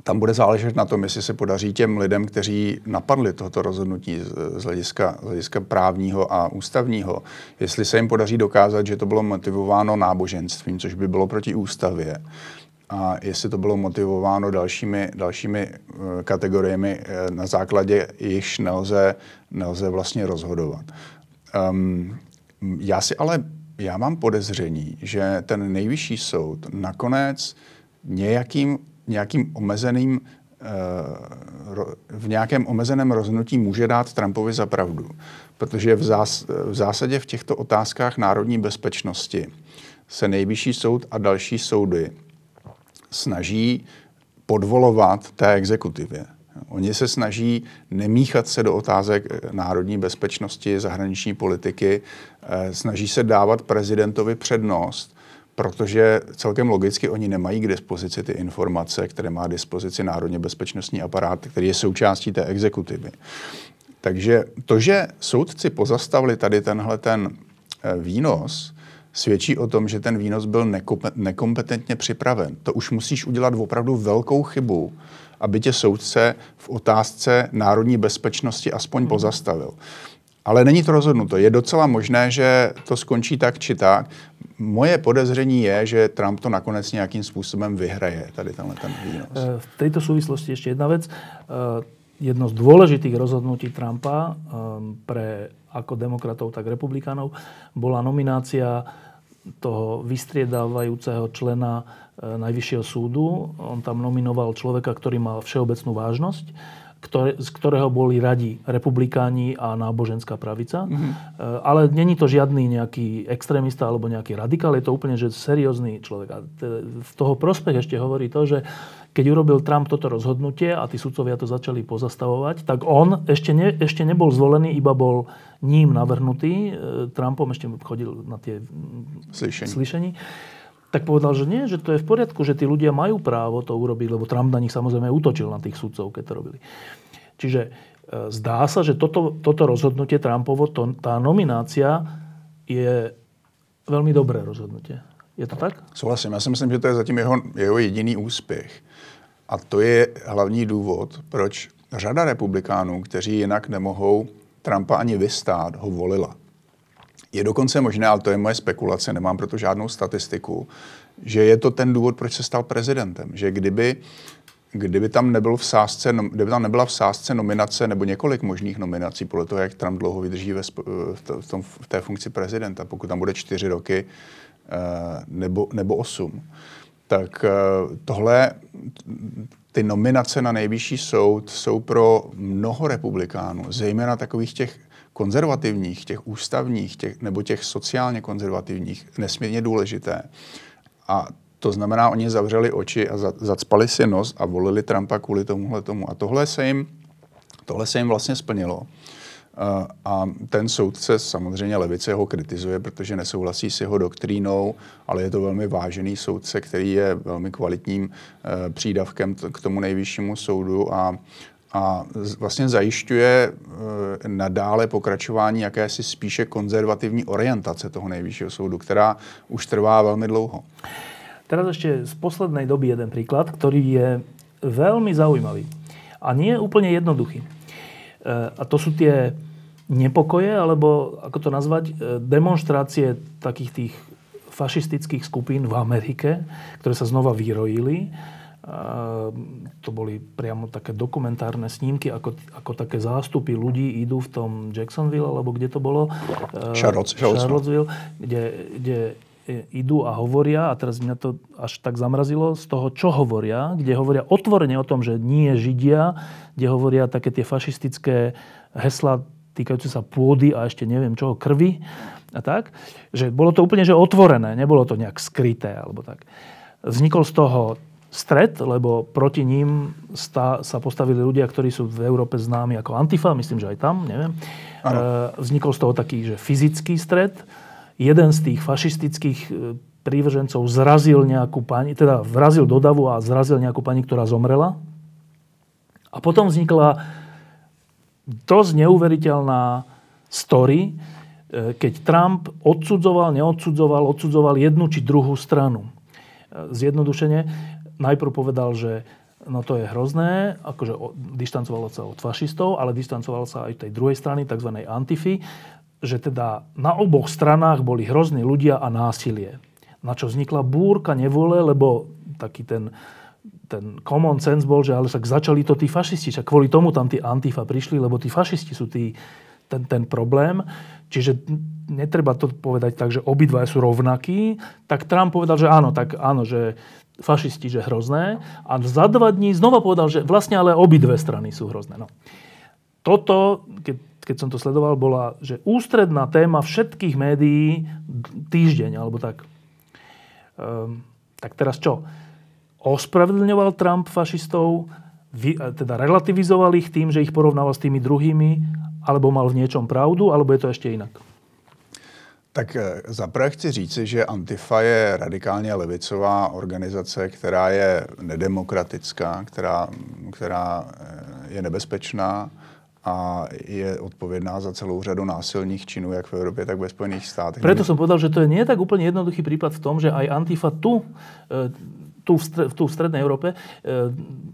tam bude záležet na tom, jestli se podaří těm lidem, kteří napadli tohoto rozhodnutí z hlediska, z hlediska právního a ústavního, jestli se jim podaří dokázat, že to bylo motivováno náboženstvím, což by bylo proti ústavě, a jestli to bylo motivováno dalšími, dalšími uh, kategoriemi, uh, na základě již nelze, nelze vlastně rozhodovat. Um, já si ale, já mám podezření, že ten nejvyšší soud nakonec nějakým nějakým omezeným eh, v nějakém omezeném rozhodnutí může dát Trumpovi za pravdu. Protože v, zás, v zásadě v těchto otázkách národní bezpečnosti se nejvyšší soud a další soudy snaží podvolovat té exekutivě. Oni se snaží nemíchat se do otázek národní bezpečnosti, zahraniční politiky, eh, snaží se dávat prezidentovi přednost protože celkem logicky oni nemají k dispozici ty informace, které má k dispozici Národně bezpečnostní aparát, který je součástí té exekutivy. Takže to, že soudci pozastavili tady tenhle ten eh, výnos, svědčí o tom, že ten výnos byl nekompetentně připraven. To už musíš udělat opravdu velkou chybu, aby tě soudce v otázce národní bezpečnosti aspoň hmm. pozastavil. Ale není to rozhodnuto. Je docela možné, že to skončí tak či tak. Moje podezření je, že Trump to nakonec nějakým způsobem vyhraje, tady tenhle ten výnos. Eh, v tejto súvislosti ešte jedna vec. Eh, jedno z dôležitých rozhodnutí Trumpa eh, pre ako demokratov, tak republikánov bola nominácia toho vystriedávajúceho člena Najvyššieho súdu. On tam nominoval človeka, ktorý mal všeobecnú vážnosť, ktoré, z ktorého boli radi republikáni a náboženská pravica. Mm-hmm. Ale není to žiadny nejaký extrémista alebo nejaký radikál, je to úplne že seriózny človek. A v toho prospech ešte hovorí to, že keď urobil Trump toto rozhodnutie a tí sudcovia to začali pozastavovať, tak on ešte, ne, ešte nebol zvolený, iba bol ním navrhnutý. E, Trumpom ešte chodil na tie slyšení. slyšení tak povedal, že nie, že to je v poriadku, že tí ľudia majú právo to urobiť, lebo Trump na nich samozrejme útočil na tých sudcov, keď to robili. Čiže e, zdá sa, že toto, toto rozhodnutie Trumpovo, to, tá nominácia je veľmi dobré rozhodnutie. Je to tak? Souhlasím. Já si myslím, že to je zatím jeho, jeho jediný úspěch. A to je hlavní důvod, proč řada republikánů, kteří jinak nemohou Trumpa ani vystát, ho volila. Je dokonce možné, ale to je moje spekulace, nemám proto žádnou statistiku, že je to ten důvod, proč se stal prezidentem. Že kdyby, kdyby, tam, nebyl v sázce, kdyby tam nebyla v sázce nominace nebo několik možných nominací, podle toho, jak Trump dlouho vydrží ve, v, tom, v té funkci prezidenta, pokud tam bude čtyři roky eh, nebo, nebo osm, tak eh, tohle, ty nominace na nejvyšší soud jsou pro mnoho republikánů, zejména takových těch konzervativních, těch ústavních těch, nebo těch sociálně konzervativních nesmírně důležité. A to znamená, oni zavřeli oči a zacpali si nos a volili Trumpa kvůli tomuhle tomu. A tohle se jim, tohle se jim vlastně splnilo. A ten soudce, samozřejmě levice ho kritizuje, protože nesouhlasí s jeho doktrínou, ale je to velmi vážený soudce, který je velmi kvalitním eh, přídavkem k tomu nejvyššímu soudu a a vlastně zajišťuje e, nadále pokračování jakési spíše konzervativní orientace toho nejvyššího soudu, která už trvá velmi dlouho. Teraz ešte z poslednej doby jeden príklad, ktorý je veľmi zaujímavý a nie je úplne jednoduchý. E, a to sú tie nepokoje, alebo ako to nazvať, e, demonstrácie takých tých fašistických skupín v Amerike, ktoré sa znova vyrojili to boli priamo také dokumentárne snímky, ako, ako také zástupy ľudí idú v tom Jacksonville, alebo kde to bolo? Charlottesville. Charlottesville, kde, kde idú a hovoria, a teraz mňa to až tak zamrazilo z toho, čo hovoria, kde hovoria otvorene o tom, že nie Židia, kde hovoria také tie fašistické hesla týkajúce sa pôdy a ešte neviem čoho, krvi a tak, že bolo to úplne že otvorené, nebolo to nejak skryté alebo tak. Vznikol z toho stret, lebo proti ním stá, sa postavili ľudia, ktorí sú v Európe známi ako Antifa, myslím, že aj tam, neviem. Ano. E, vznikol z toho taký, že fyzický stret. Jeden z tých fašistických e, prívržencov zrazil nejakú pani, teda vrazil do davu a zrazil nejakú pani, ktorá zomrela. A potom vznikla dosť neuveriteľná story, e, keď Trump odsudzoval, neodsudzoval, odsudzoval jednu či druhú stranu. Zjednodušene, najprv povedal, že no to je hrozné, akože dištancovalo sa od fašistov, ale dištancovalo sa aj tej druhej strany, tzv. antify, že teda na oboch stranách boli hrozní ľudia a násilie. Na čo vznikla búrka nevole, lebo taký ten, ten common sense bol, že ale však začali to tí fašisti, však kvôli tomu tam tí antifa prišli, lebo tí fašisti sú tí, ten, ten problém. Čiže netreba to povedať tak, že obidva sú rovnakí. Tak Trump povedal, že áno, tak áno, že fašisti, že hrozné. A za dva dní znova povedal, že vlastne ale obidve strany sú hrozné. No. Toto, keď, keď som to sledoval, bola že ústredná téma všetkých médií týždeň, alebo tak. Um, tak teraz čo? Ospravedlňoval Trump fašistov, vy, teda relativizoval ich tým, že ich porovnával s tými druhými, alebo mal v niečom pravdu, alebo je to ešte inak? Tak eh, zaprvé chci říci, že Antifa je radikálně levicová organizace, která je nedemokratická, která, která eh, je nebezpečná a je odpovědná za celou řadu násilných činů, jak v Evropě, tak ve Spojených státech. Preto som povedal, že to je nie tak úplne jednoduchý prípad v tom, že aj Antifa tu eh, tu tu v strednej Európe e,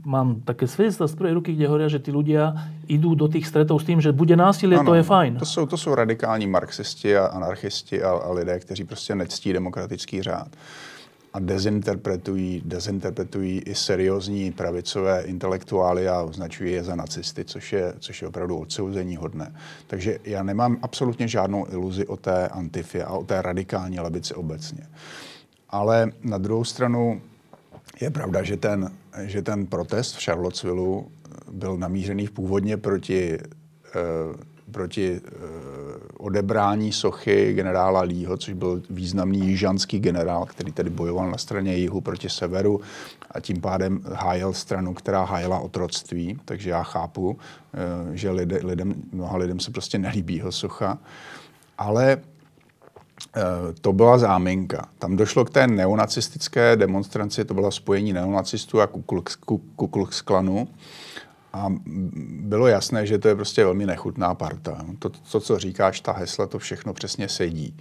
mám také svedectva z prvej ruky, kde hovoria, že tí ľudia idú do tých stretov s tým, že bude násilie, ano, to je fajn. To jsou, to jsou radikální marxisti a anarchisti a, a lidé, kteří prostě nectí demokratický řád a dezinterpretují, dezinterpretují i seriózní pravicové intelektuály a označují je za nacisty, což je, což je opravdu odsouzení hodné. Takže já nemám absolutně žádnou iluzi o té antifě a o té radikální levici obecně. Ale na druhou stranu je pravda, že ten, že ten protest v Charlottesville byl namířený původně proti, proti odebrání sochy generála Lího, což byl významný jižanský generál, který tedy bojoval na straně jihu proti severu a tím pádem hájil stranu, která hájila otroctví. Takže já chápu, že lidem, mnoha lidem se prostě nelíbí jeho socha. Ale Eh, to byla záminka. Tam došlo k té neonacistické demonstraci, to bylo spojení neonacistů a Ku Klux Klanu. A bylo jasné, že to je prostě velmi nechutná parta. To, to, co říkáš, ta hesla, to všechno přesně sedí.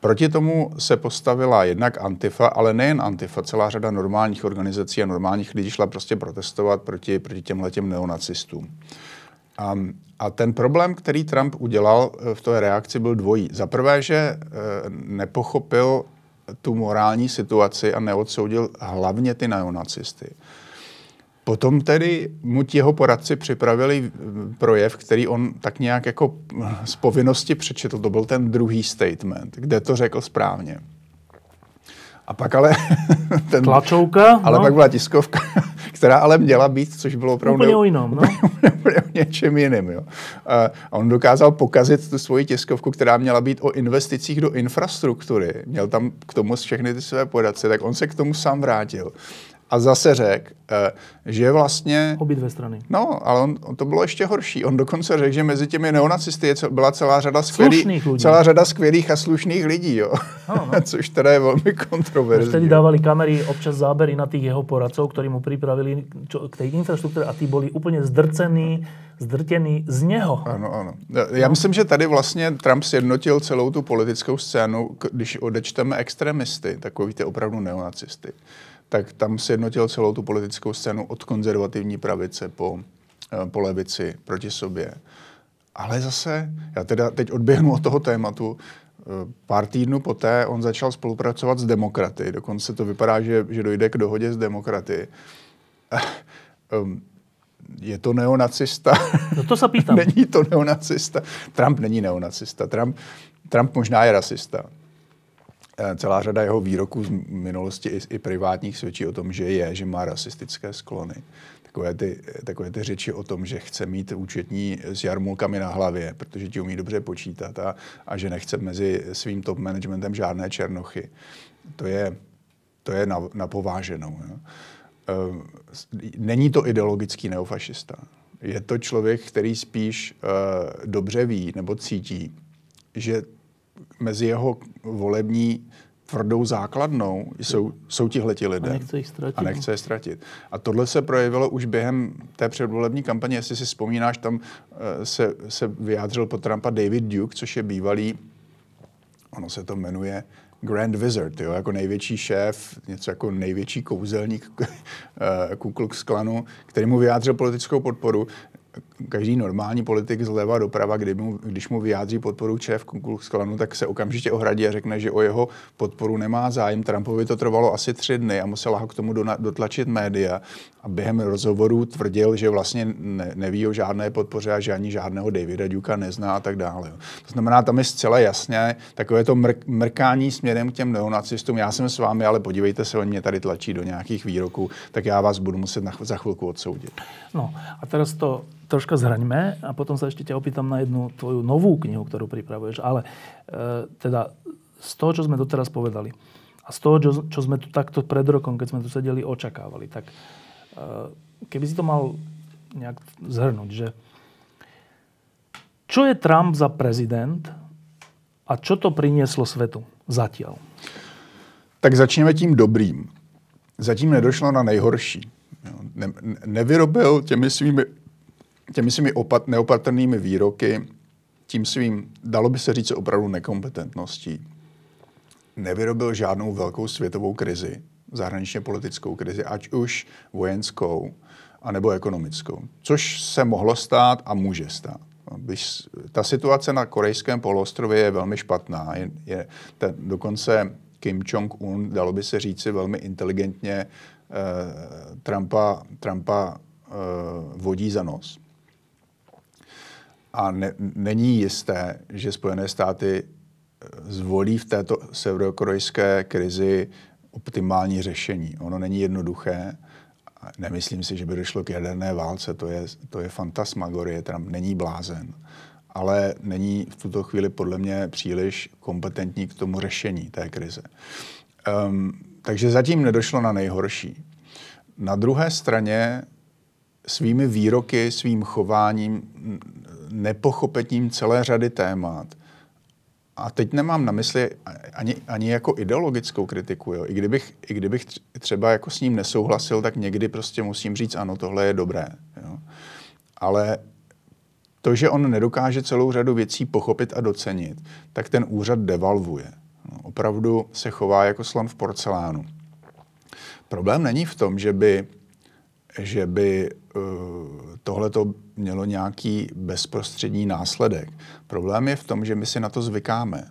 Proti tomu se postavila jednak Antifa, ale nejen Antifa, celá řada normálních organizací a normálních lidí šla prostě protestovat proti, proti těmhletěm neonacistům. A, a ten problém, který Trump udělal eh, v té reakci, byl dvojí. Za prvé, že e, nepochopil tu morální situaci a neodsoudil hlavně ty neonacisty. Potom tedy mu ti jeho poradci připravili eh, projev, který on tak nějak jako z povinnosti přečetl. To byl ten druhý statement, kde to řekl správně. A pak ale... [LAUGHS] Ten, Tlačovka. Ale no. pak byla tiskovka, [LAUGHS] která ale měla být, což bylo opravdu... Úplně o jinom, no. [LAUGHS] úplně o něčem jiným, jo. A on dokázal pokazit tu svoji tiskovku, která měla být o investicích do infrastruktury. Měl tam k tomu všechny ty své poradce, tak on se k tomu sám vrátil a zase řekl, eh, že vlastně... Obě dvě strany. No, ale on, on to bylo ještě horší. On dokonce řekl, že mezi těmi neonacisty je, byla celá řada skvělých, celá řada skvělých a slušných lidí, jo. No, no. [LAUGHS] Což teda je velmi kontroverzní. Vtedy dávali kamery občas zábery na těch jeho poradců, ktorí mu připravili k té infrastruktuře a ty byli úplně zdrcení, zdrtěný z něho. Ano, ano. Já no. myslím, že tady vlastně Trump sjednotil celou tu politickou scénu, když odečteme extremisty, takový ty opravdu neonacisty tak tam se jednotil celou tu politickou scénu od konzervativní pravice po, eh, po levici proti sobě. Ale zase, já teda teď odběhnu od toho tématu, eh, pár týdnů poté on začal spolupracovat s demokraty. Dokonce to vypadá, že, že dojde k dohodě s demokraty. Ehm, je to neonacista? [LAUGHS] No to se pýtám. není to neonacista. Trump není neonacista. Trump, Trump možná je rasista. Eh, celá řada jeho výroků z minulosti i, i privátních svědčí o tom, že je, že má rasistické sklony. Takové ty, takové ty řeči o tom, že chce mít účetní s jarmulkami na hlavě, protože ti umí dobře počítat a, a že nechce mezi svým top managementem žádné černochy. To je, to je na, na pováženou. Jo. Eh, není to ideologický neofašista. Je to člověk, který spíš uh, dobře ví nebo cítí, že mezi jeho volební tvrdou základnou jsou, jsou tihleti lidé. A nechce, jich ztratit, a nechce je ztratit. A tohle se projevilo už během té předvolební kampaně. Jestli si vzpomínáš, tam uh, se, se vyjádřil po Trumpa David Duke, což je bývalý, ono se to jmenuje Grand Wizard, jo, jako největší šéf, něco jako největší kouzelník [LAUGHS] eh, Ku Klux Klanu, který mu vyjádřil politickou podporu každý normální politik zleva doprava, kdy mu, když mu vyjádří podporu šéf Klanu, tak se okamžitě ohradí a řekne, že o jeho podporu nemá zájem. Trumpovi to trvalo asi tři dny a musela ho k tomu dotlačit média a během rozhovorů tvrdil, že vlastně ne, neví o žádné podpoře a že ani žádného Davida Duka nezná a tak dále. To znamená, tam je zcela jasně takové to mrk, mrkání směrem k těm neonacistům. Já jsem s vámi, ale podívejte se, oni mě tady tlačí do nějakých výroků, tak já vás budu muset na, za chvilku odsoudit. No a teraz to troška zhraňme a potom sa ešte ťa opýtam na jednu tvoju novú knihu, ktorú pripravuješ. Ale e, teda z toho, čo sme doteraz povedali a z toho, čo, čo sme tu takto pred rokom, keď sme tu sedeli, očakávali, tak e, keby si to mal nejak zhrnúť, že čo je Trump za prezident a čo to prinieslo svetu zatiaľ? Tak začneme tím dobrým. Zatím nedošlo na nejhorší. Ne, nevyrobil těmi svými těmi svými opat, neopatrnými výroky, tím svým, dalo by se říct, opravdu nekompetentností, nevyrobil žádnou velkou světovou krizi, zahraničně politickou krizi, ať už vojenskou, anebo ekonomickou. Což se mohlo stát a může stát. Ta situace na korejském poloostrově je velmi špatná. Je, je ten, dokonce Kim Jong-un, dalo by se říci velmi inteligentně, eh, Trumpa, Trumpa eh, vodí za nos a ne, není jisté, že Spojené státy eh, zvolí v této severokorejské krizi optimální řešení. Ono není jednoduché Nemyslím si, že by došlo k jaderné válce, to je, to je fantasmagorie, Trump není blázen, ale není v tuto chvíli podle mě příliš kompetentní k tomu řešení té krize. Um, takže zatím nedošlo na nejhorší. Na druhé straně svými výroky, svým chováním, nepochopením celé řady témat. A teď nemám na mysli ani, ani jako ideologickou kritiku. Jo. I, kdybych, I kdybych třeba jako s ním nesouhlasil, tak někdy prostě musím říct, ano, tohle je dobré. Jo. Ale to, že on nedokáže celou řadu věcí pochopit a docenit, tak ten úřad devalvuje. No, opravdu se chová jako slon v porcelánu. Problém není v tom, že by že by uh, tohle to mělo nějaký bezprostřední následek. Problém je v tom, že my si na to zvykáme.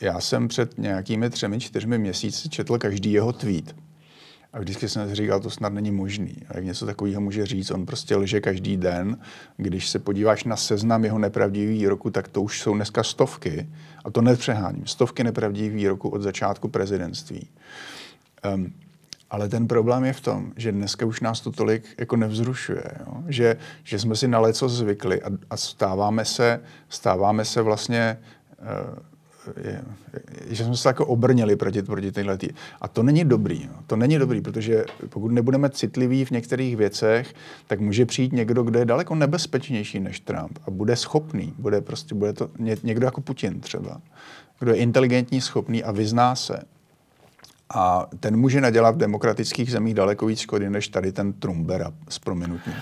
Já jsem před nějakými třemi, čtyřmi měsíci četl každý jeho tweet. A vždycky jsem si říkal, to snad není možný. A jak něco takového může říct, on prostě lže každý den. Když se podíváš na seznam jeho nepravdivých výroků, tak to už jsou dneska stovky. A to nepřeháním. Stovky nepravdivých výroků od začátku prezidentství. Um, ale ten problém je v tom, že dneska už nás to tolik jako nevzrušuje. Jo? Že, že jsme si na leco zvykli a, a stáváme, se, stáváme se vlastně, uh, je, že jsme se jako obrnili proti, proti tyhle tý. A to není dobrý. Jo? To není dobrý, protože pokud nebudeme citliví v některých věcech, tak může přijít někdo, kdo je daleko nebezpečnější než Trump a bude schopný. Bude prostě, bude to někdo jako Putin třeba. Kdo je inteligentní, schopný a vyzná se a ten může nadělat v demokratických zemích daleko víc škody, než tady ten Trumbera s prominutím.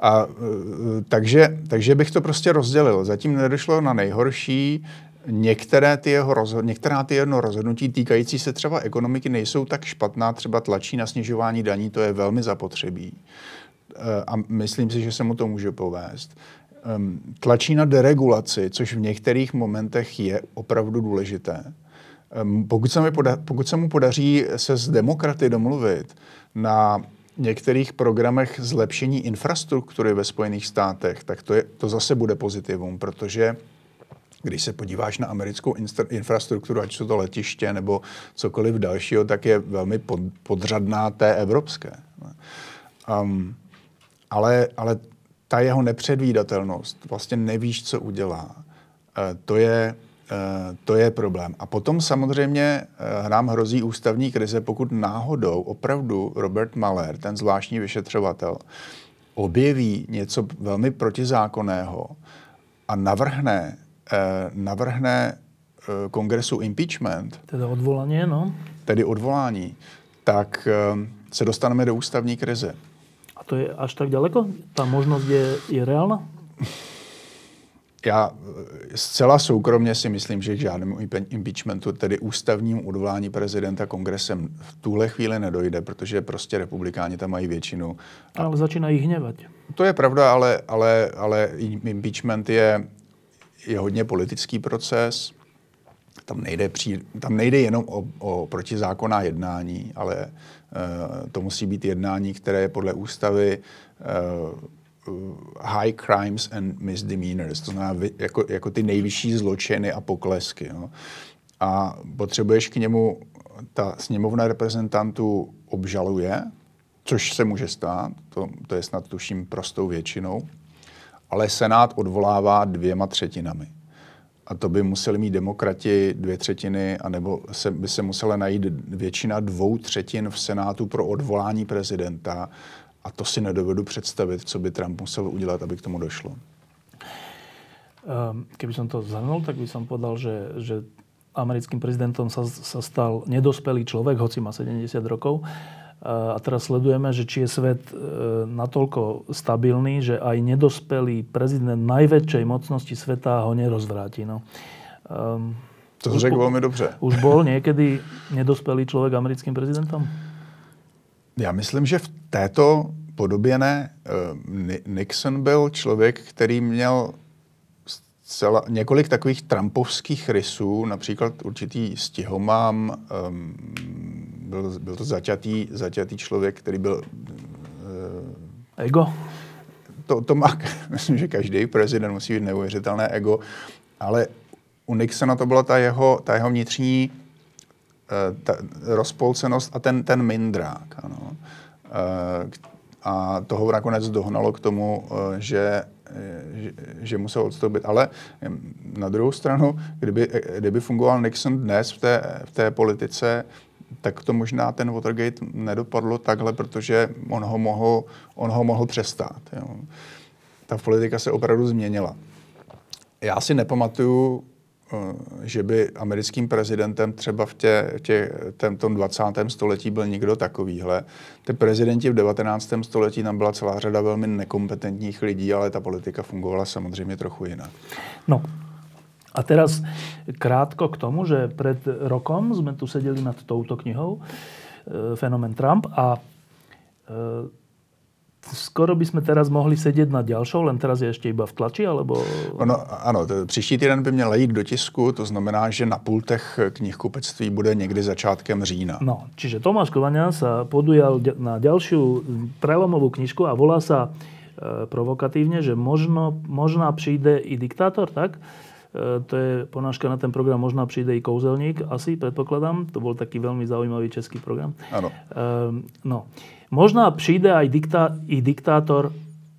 A, e, takže, takže bych to prostě rozdělil. Zatím nedošlo na nejhorší. Některé ty jeho rozhod, některá ty jeho rozhodnutí týkající se třeba ekonomiky nejsou tak špatná, třeba tlačí na snižování daní, to je velmi zapotřebí. E, a myslím si, že se mu to může povést. Tlačí na deregulaci, což v některých momentech je opravdu důležité pokud se, mi poda- pokud se mu podaří se s demokraty domluvit na některých programech zlepšení infrastruktury ve Spojených státech, tak to, je, to zase bude pozitivum, protože když se podíváš na americkou infrastrukturu, ať jsou to letiště nebo cokoliv dalšího, tak je velmi pod, podřadná té evropské. Um, ale, ale ta jeho nepředvídatelnost, vlastně nevíš, co udělá, uh, to je to je problém. A potom samozřejmě eh, nám hrozí ústavní krize, pokud náhodou opravdu Robert Maler, ten zvláštní vyšetřovatel, objeví něco velmi protizákonného a navrhne, eh, navrhne kongresu impeachment. Teda odvolání, no. Tedy odvolání, tak se dostaneme do ústavní krize. A to je až tak daleko? Ta možnost je, je reálna? [LAUGHS] já eh, zcela soukromně si myslím, že k žádnému impeachmentu, tedy ústavnímu odvolání prezidenta kongresem v tuhle chvíli nedojde, protože prostě republikáni tam mají většinu. Ale začínají hněvat. To je pravda, ale, ale, ale impeachment je, je hodně politický proces. Tam nejde, při, tam nejde jenom o, o protizákonná jednání, ale uh, to musí být jednání, které je podle ústavy uh, Uh, high crimes and misdemeanors, to znamená jako, jako ty nejvyšší zločiny a poklesky. No. A potřebuješ k němu, ta sněmovna reprezentantů obžaluje, což se může stát, to, to je snad tuším prostou většinou, ale Senát odvolává dvěma třetinami. A to by museli mít demokrati dvě třetiny, anebo se, by se musela najít většina dvou třetin v Senátu pro odvolání prezidenta a to si nedovedu představit, co by Trump musel udělat, aby k tomu došlo. Ehm, keby som to zhrnul, tak by som povedal, že, že americkým prezidentom sa, sa stal nedospelý človek, hoci má 70 rokov. Ehm, a teraz sledujeme, že či je svet ehm, natoľko stabilný, že aj nedospelý prezident najväčšej mocnosti sveta ho nerozvráti. No. to řekl velmi dobře. Už bol [LAUGHS] niekedy nedospelý človek americkým prezidentom? Já myslím, že v této podobě ne. Eh, Nixon byl člověk, který měl zcela, několik takových trumpovských rysů, například určitý stihomám, um, byl, byl to zaťatý, zaťatý člověk, který byl... Uh, ego? To, to má, [LAUGHS] myslím, že každý prezident musí být neuvěřitelné ego, ale u Nixona to byla ta jeho, ta jeho vnitřní Eh, ta rozpolcenost a ten, ten mindrák. Ano. a toho nakonec dohnalo k tomu, že že, že musel odstoupit. Ale na druhou stranu, kdyby, kdyby fungoval Nixon dnes v té, v té politice, tak to možná ten Watergate nedopadlo takhle, protože on ho mohl, on ho mohl přestát. Jo. Ta politika se opravdu změnila. Já si nepamatuju, eh, že by americkým prezidentem třeba v tě, tě, tém, tom 20. století byl někdo takovýhle. Ty prezidenti v 19. století tam byla celá řada velmi nekompetentních lidí, ale ta politika fungovala samozřejmě trochu jinak. No, a teraz krátko k tomu, že pred rokom sme tu sedeli nad touto knihou e, Fenomen Trump a e, skoro by sme teraz mohli sedět na ďalšou, len teraz je ještě iba v tlači, alebo... Ono, ano, to, příští týden by měl jít do tisku, to znamená, že na pultech knihkupectví bude někdy začátkem října. No, čiže Tomáš Kovaňa sa podujal na ďalšiu prelomovú knižku a volá sa e, provokatívne, že možno, možná přijde i diktátor, tak? E, to je ponáška na ten program Možná přijde i kouzelník, asi, predpokladám. To bol taký veľmi zaujímavý český program. Ano. Ehm, no. Možná přijde aj diktá, i diktátor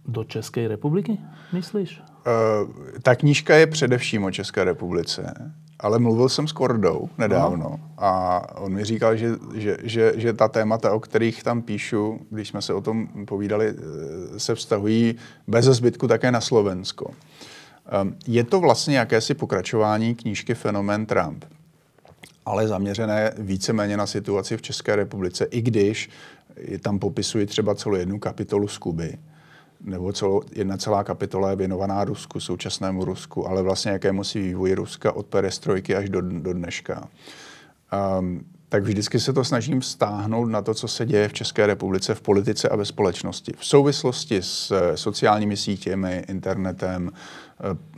do České republiky, myslíš? Uh, ta knížka je především o České republice, ale mluvil jsem s Kordou nedávno no. a on mi říkal, že, že, že, že ta témata, o kterých tam píšu, když jsme se o tom povídali, e, se vztahují bez zbytku také na Slovensko. Um, je to vlastně jakési pokračování knížky Fenomén Trump, ale zaměřené víceméně na situaci v České republice, i když je tam popisují třeba celou jednu kapitolu z Kuby, nebo celou, jedna celá kapitola je věnovaná Rusku, současnému Rusku, ale vlastně jakému si vývoji Ruska od perestrojky až do, do dneška. Um, tak vždycky se to snažím stáhnout na to, co se děje v České republice v politice a ve společnosti. V souvislosti s eh, sociálními sítěmi, internetem,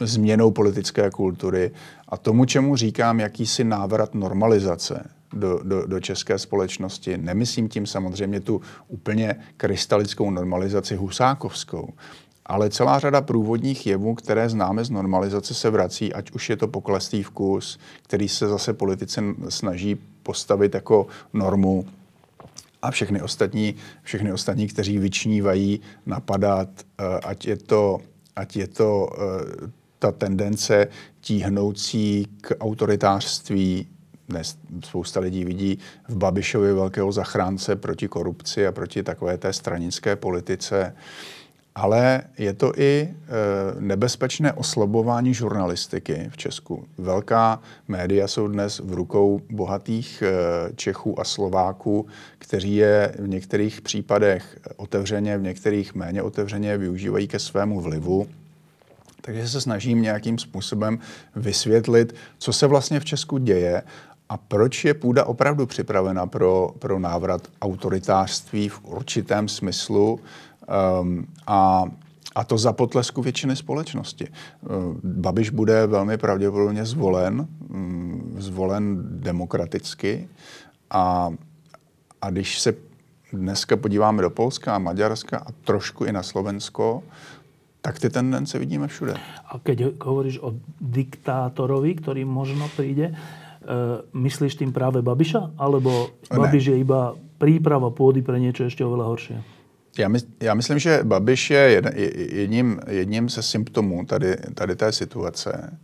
eh, změnou politické kultury a tomu, čemu říkám jakýsi návrat normalizace do, do, do české společnosti. Nemyslím tím samozřejmě tu úplně krystalickou normalizaci husákovskou, ale celá řada průvodních jevů, které známe z normalizace, se vrací, ať už je to poklestý vkus, který se zase politici snaží postavit jako normu a všechny ostatní, všechny ostatní, kteří vyčnívají, napadat, eh, ať je to, ať je to eh, ta tendence tíhnoucí k autoritářství, dnes spousta lidí vidí v Babišovi velkého zachránce proti korupci a proti takové té stranické politice. Ale je to i e, nebezpečné oslabování žurnalistiky v Česku. Velká média jsou dnes v rukou bohatých e, Čechů a Slováků, kteří je v některých případech otevřeně, v některých méně otevřeně využívají ke svému vlivu. Takže se snažím nějakým způsobem vysvětlit, co se vlastně v Česku děje a proč je půda opravdu připravena pro, pro návrat autoritářství v určitém smyslu um, a, a to za potlesku většiny společnosti. Um, Babiš bude velmi pravděpodobně zvolen, um, zvolen demokraticky a, a když se dneska podíváme do Polska a Maďarska a trošku i na Slovensko, tak ty tendence vidíme všude. A keď hovoríš o diktátorovi, ktorý možno príde, myslíš tým práve Babiša? Alebo Babiš ne. je iba príprava pôdy pre niečo ešte oveľa horšie? Já, my, já myslím, že Babiš je jedním, jedním ze symptomů tady, tady té situace.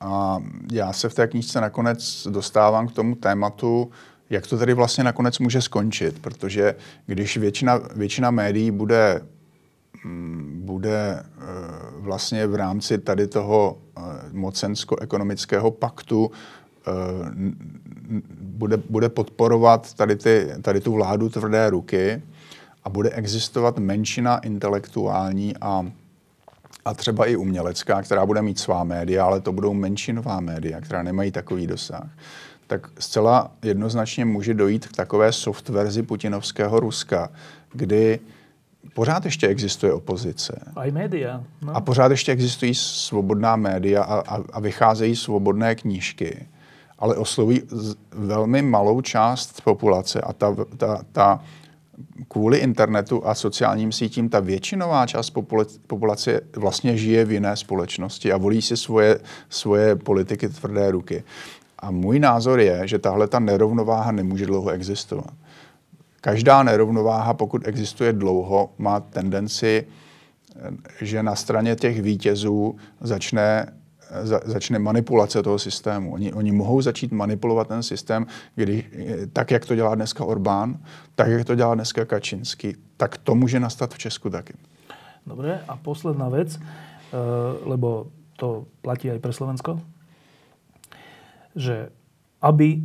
A já se v té knížce nakonec dostávám k tomu tématu, jak to tady vlastně nakonec může skončit, protože když většina, většina médií bude, mm, bude e, vlastně v rámci tady toho e, mocensko-ekonomického paktu Eh, bude, bude podporovat tady, ty, tady tu vládu tvrdé ruky a bude existovat menšina intelektuální a, a třeba i umělecká, která bude mít svá média, ale to budou menšinová média, která nemají takový dosah, tak zcela jednoznačně může dojít k takové soft verzi putinovského Ruska, kdy pořád ještě existuje opozice. A i média. No. A pořád ještě existují svobodná média a, a, a vycházejí svobodné knížky ale oslovují velmi malou část populace a ta, ta, ta kvůli internetu a sociálním sítím ta většinová část populace vlastně žije v jiné společnosti a volí si svoje, svoje politiky tvrdé ruky. A můj názor je, že tahle ta nerovnováha nemůže dlouho existovat. každá nerovnováha, pokud existuje dlouho, má tendenci, že na straně těch vítězů začne za, začne manipulace toho systému. Oni, oni mohou začít manipulovat ten systém, kdy, tak, jak to dělá dneska Orbán, tak, jak to dělá dneska Kačinský, tak to může nastat v Česku taky. Dobre, a posledná vec, uh, lebo to platí aj pre Slovensko, že aby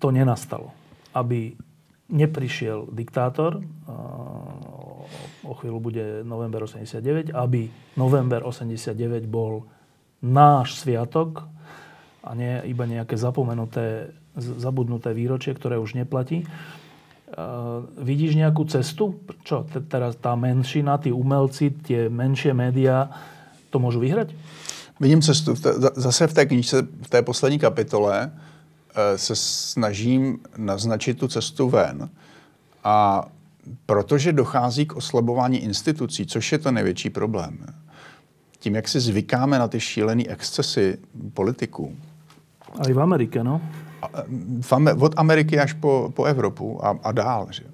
to nenastalo, aby neprišiel diktátor, uh, o chvíľu bude november 89, aby november 89 bol náš sviatok a nie iba nejaké zapomenuté, zabudnuté výročie, ktoré už neplatí. Uh, vidíš nejakú cestu? Čo, te, teraz tá menšina, tí umelci, tie menšie médiá to môžu vyhrať? Vidím cestu. Zase v té knižce, v té poslední kapitole eh, se snažím naznačit tu cestu ven. A protože dochází k oslabování institucí, což je to největší problém, tím, jak si zvykáme na ty šílené excesy politiků. A i v Americe, no? Od Ameriky až po, po Evropu a, a dál. Že?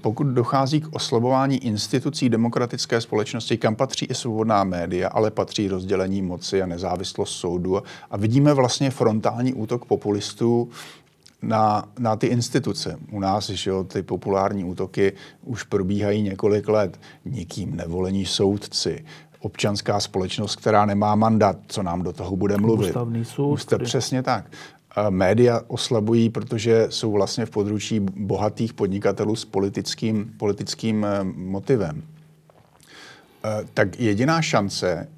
Pokud dochází k oslabování institucí demokratické společnosti, kam patří i svobodná média, ale patří rozdělení moci a nezávislost soudu. A vidíme vlastně frontální útok populistů na, na ty instituce. U nás že jo, ty populární útoky už probíhají několik let. Nikým nevolení soudci, občanská společnost, která nemá mandát, co nám do toho bude mluvit. Ústavný soud. Úste, který... Přesně tak. Média oslabují, protože jsou vlastně v područí bohatých podnikatelů s politickým, politickým eh, motivem. Eh, tak jediná šance,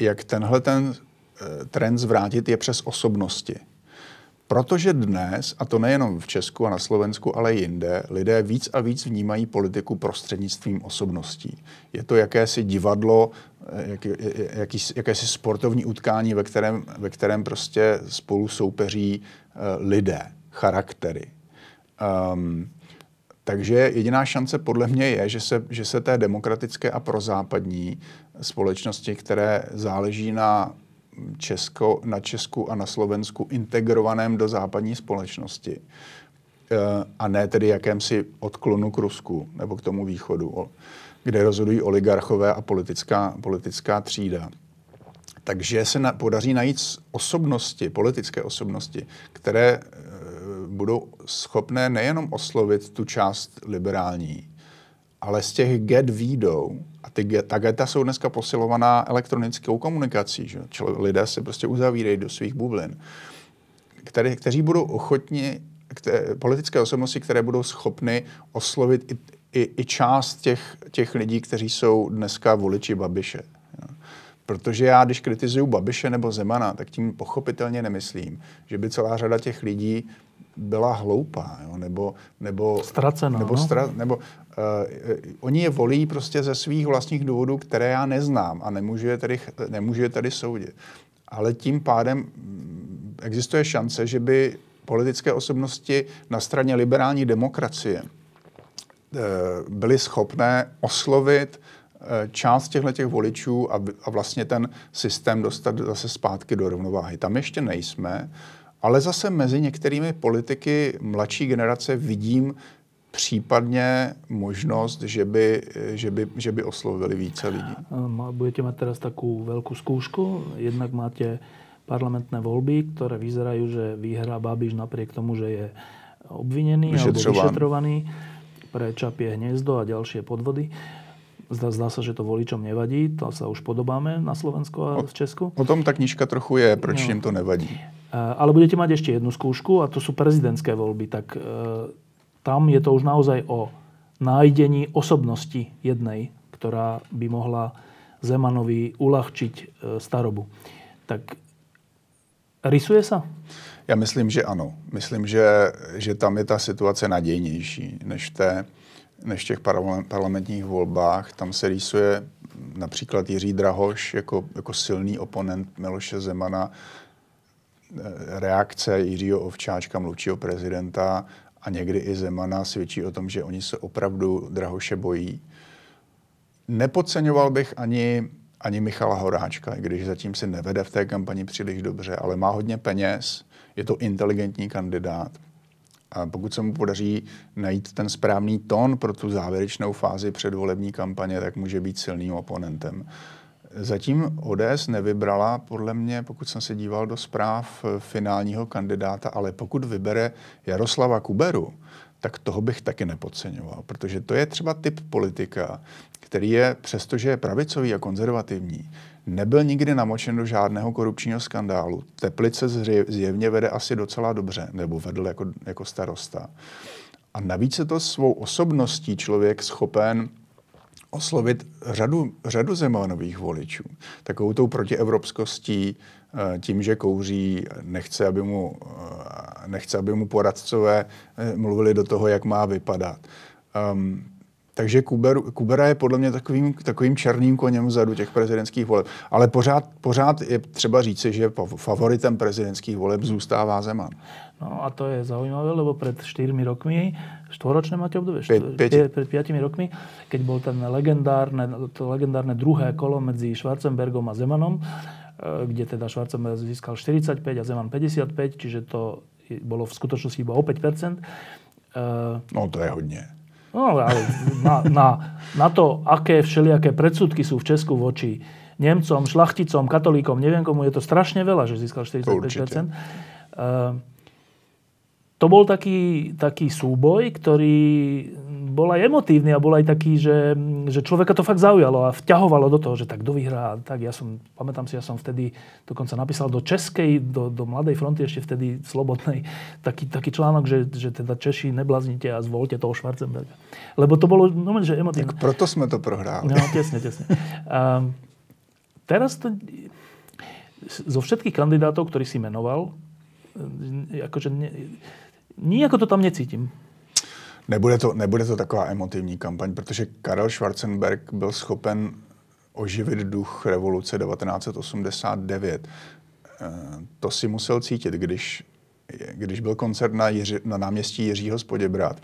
jak tenhle ten eh, trend zvrátit, je přes osobnosti. Protože dnes, a to nejenom v Česku a na Slovensku, ale i jinde, lidé víc a víc vnímají politiku prostřednictvím osobností. Je to jakési divadlo, eh, jak, jaký, jakési sportovní utkání, ve kterém, ve kterém prostě spolu soupeří uh, lidé, charaktery. Um, takže jediná šance podle mě je, že se, že se té demokratické a prozápadní společnosti, které záleží na Česko, na Česku a na Slovensku integrovaném do západní společnosti eh, a ne tedy jakémsi odklonu k Rusku nebo k tomu východu, kde rozhodují oligarchové a politická, politická třída. Takže se na, podaří najít osobnosti, politické osobnosti, které e, budou schopné nejenom oslovit tu část liberální, ale z těch get výjdou, a ty, ta geta jsou dneska posilovaná elektronickou komunikací, že? Čili lidé se prostě uzavírají do svých bublin, které, kteří budou ochotni, které, politické osobnosti, které budou schopny oslovit i, i, i část těch, těch lidí, kteří jsou dneska voliči Babiše. Protože já, když kritizuju Babiše nebo Zemana, tak tím pochopitelně nemyslím, že by celá řada těch lidí byla hloupá, jo? nebo, nebo, Ztracená, nebo, no? stra, nebo oni je volí prostě ze svých vlastních důvodů, které já neznám a nemůžu je tady, nemůžu je tady soudit. Ale tím pádem mm, existuje šance, že by politické osobnosti na straně liberální demokracie uh, byly schopné oslovit uh, část těchto těch voličů a, a vlastně ten systém dostat zase zpátky do rovnováhy. Tam ještě nejsme, ale zase mezi některými politiky mladší generace vidím případně možnost, že by, že by, že by oslovili více lidí. Budete mať teraz takú veľkú skúšku. Jednak máte parlamentné voľby, ktoré vyzerajú, že vyhrá Babiš napriek tomu, že je obvinený alebo vyšetrovaný pre Čapie hniezdo a ďalšie podvody. Zdá, zdá sa, že to voličom nevadí. To sa už podobáme na Slovensku a v Česku. O tom ta knižka trochu je, proč no. jim to nevadí. Eh, ale budete mať ešte jednu skúšku a to sú prezidentské voľby. Tak e, tam je to už naozaj o nájdení osobnosti jednej, ktorá by mohla Zemanovi uľahčiť e, starobu. Tak rysuje sa? Já myslím, že ano. Myslím, že, že tam je ta situace nadějnější než, té, než v těch parlamentních volbách. Tam se rýsuje například Jiří Drahoš jako, jako silný oponent Miloše Zemana reakce Jiřího Ovčáčka, mluvčího prezidenta a někdy i Zemana svědčí o tom, že oni se opravdu Drahoše bojí. Nepodceňoval bych ani, ani Michala Horáčka, když zatím si nevede v té kampani příliš dobře, ale má hodně peněz, je to inteligentní kandidát A pokud se mu podaří najít ten správný tón pro tu závěrečnou fázi předvolební kampaně, tak může být silným oponentem. Zatím ODS nevybrala, podle mě, pokud jsem se díval do zpráv finálního kandidáta, ale pokud vybere Jaroslava Kuberu, tak toho bych taky nepodceňoval, protože to je třeba typ politika, který je, přestože je pravicový a konzervativní, nebyl nikdy namočen do žádného korupčního skandálu. Teplice zjevně vede asi docela dobře, nebo vedl jako, jako starosta. A navíc je to svou osobností člověk schopen oslovit řadu, řadu Zemanových voličů. Takovou tou protievropskostí, eh, tím, že kouří, nechce, aby mu, eh, nechce, aby mu poradcové eh, mluvili do toho, jak má vypadat. Um, takže Kuber, Kubera je podle mě takovým, takovým černým koněm vzadu těch prezidentských voleb. Ale pořád, pořád je třeba říci, že favoritem prezidentských voleb zůstává Zeman. No a to je zaujímavé, lebo pred 4 rokmi, štvoročné máte obdobie? Pred 5 rokmi, keď bol ten legendárne, to legendárne druhé kolo medzi Schwarzenbergom a Zemanom, eh, kde teda Schwarzenberg získal 45 a Zeman 55, čiže to bolo v skutočnosti iba o 5%. No to je hodně. No, ale na, na, na to, aké všelijaké predsudky sú v Česku voči Nemcom, šlachticom, katolíkom, neviem komu, je to strašne veľa, že získal 45%. Určite. Uh, to bol taký, taký súboj, ktorý bol aj emotívny a bol aj taký, že, že človeka to fakt zaujalo a vťahovalo do toho, že tak kto vyhrá. Tak ja som, pamätám si, ja som vtedy dokonca napísal do Českej, do, do Mladej fronty, ešte vtedy slobodnej, taký, taký článok, že, že teda Češi neblaznite a zvolte toho Schwarzenberga. Lebo to bolo, no že emotívne. Tak proto sme to prohráli. No, tesne, tesne. A teraz to, zo všetkých kandidátov, ktorý si menoval, akože ne, Nijako to tam necítím. Nebude to, nebude to taková emotivní kampaň, protože Karel Schwarzenberg byl schopen oživit duch revoluce 1989. Eh, to si musel cítit, když, když byl koncert na, Jiři, na náměstí Jiřího Spoděbrát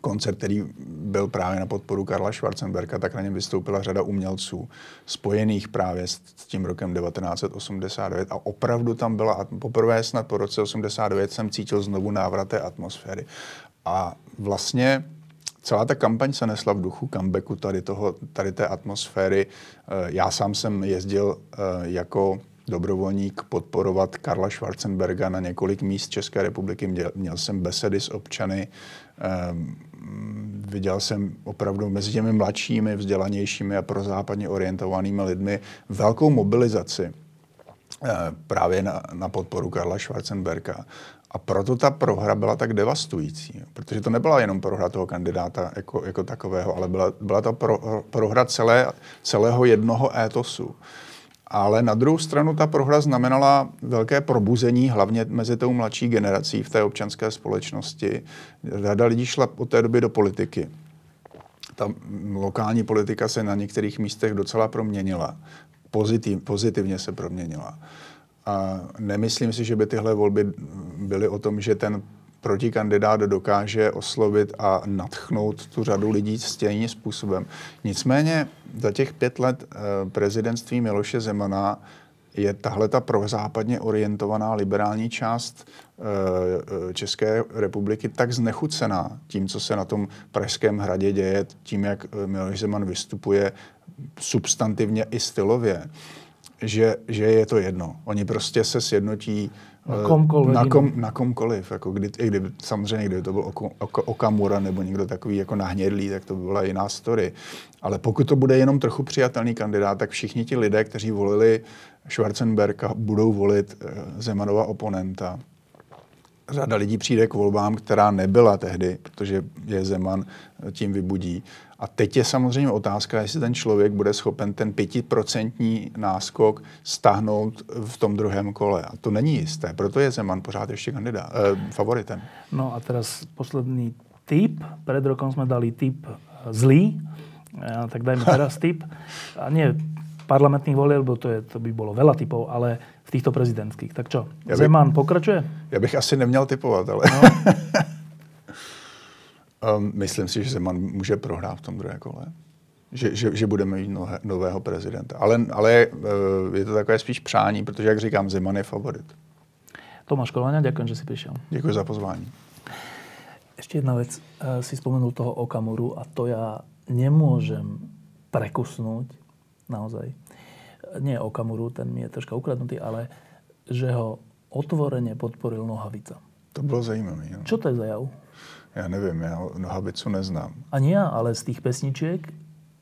koncert, který byl právě na podporu Karla Schwarzenberga, tak na něm vystoupila řada umělců spojených právě s tím rokem 1989 a opravdu tam byla, poprvé snad po roce 89 jsem cítil znovu návrat té atmosféry. A vlastně celá ta kampaň se nesla v duchu comebacku tady, toho, tady té atmosféry. Eh, já sám jsem jezdil eh, jako dobrovolník podporovat Karla Schwarzenberga na několik míst České republiky. Měl, měl jsem besedy s občany, viděl jsem opravdu mezi těmi mladšími, vzdělanějšími a prozápadně orientovanými lidmi velkou mobilizaci eh, právě na, na podporu Karla Schwarzenberga. A proto ta prohra byla tak devastující, protože to nebyla jenom prohra toho kandidáta jako, jako takového, ale byla, byla to pro, prohra celé, celého jednoho étosu. Ale na druhou stranu ta prohra znamenala velké probuzení, hlavně mezi tou mladší generací v té občanské společnosti. Řada lidí šla od té doby do politiky. Ta lokální politika se na některých místech docela proměnila. Pozitiv, pozitivně se proměnila. A nemyslím si, že by tyhle volby byly o tom, že ten protikandidát dokáže oslovit a natchnout tu řadu lidí stejným způsobem. Nicméně za těch pět let eh, prezidentství Miloše Zemana je tahle ta prozápadně orientovaná liberální část eh, eh, České republiky tak znechucená tím, co se na tom Pražském hradě děje, tím, jak Miloš Zeman vystupuje substantivně i stylově, že, že je to jedno. Oni prostě se sjednotí na komkoliv. Na, kom, na komkoliv. Jako kdy, i kdyby, samozřejmě, kdyby to byl Okamura nebo někdo takový jako nahnědlý, tak to by byla jiná story. Ale pokud to bude jenom trochu přijatelný kandidát, tak všichni ti lidé, kteří volili Schwarzenberga, budou volit eh, Zemanova oponenta. Řada lidí přijde k volbám, která nebyla tehdy, protože je Zeman eh, tím vybudí. A teď je samozřejmě otázka, jestli ten člověk bude schopen ten pětiprocentní náskok stáhnout v tom druhém kole. A to není jisté, proto je Zeman pořád ještě kandidát, eh, favoritem. No a teraz posledný tip. Před rokem jsme dali tip eh, zlý, ja, tak dajme teraz tip. A nie parlamentných volieb, bo to, je, to by bylo veľa typov, ale v týchto prezidentských. Tak čo, Zeman pokračuje? Já bych asi neměl typovat, ale... No. [LAUGHS] Um, myslím si, že Zeman může prohrát v tom druhé kole. Že, že, že budeme mít nové, nového prezidenta. Ale, ale uh, je to takové spíš přání, protože, jak říkám, Zeman je favorit. Tomáš Kolania, děkuji, že jsi přišel. Děkuji za pozvání. Ešte jedna vec. E, si spomenul toho Okamuru a to ja nemôžem prekusnúť naozaj. Nie Okamuru, ten mi je troška ukradnutý, ale že ho otvorene podporil Nohavica. To bylo zajímavé. No. Čo to je za jav? Já nevím, já Nohavicu neznám. Ani ja, ale z tých pesničiek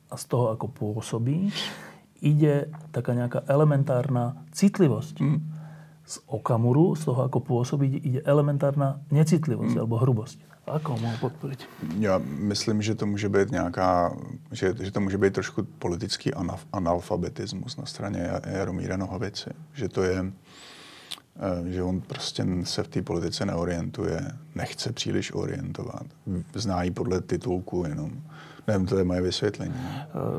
a z toho, ako pôsobí, ide taká nejaká elementárna citlivosť. Hmm. Z Okamuru, z toho, ako pôsobí, ide elementárna necitlivosť hmm. alebo hrubosť. Ako mohu podporit? Já myslím, že to může být nějaká, že, že to může být trošku politický analfabetismus na straně Jaromíra Nohavici. Že to je, že on prostě se v té politice neorientuje, nechce příliš orientovat. Zná ji podle titulku jenom. Neviem, to je moje vysvetlenie. Uh,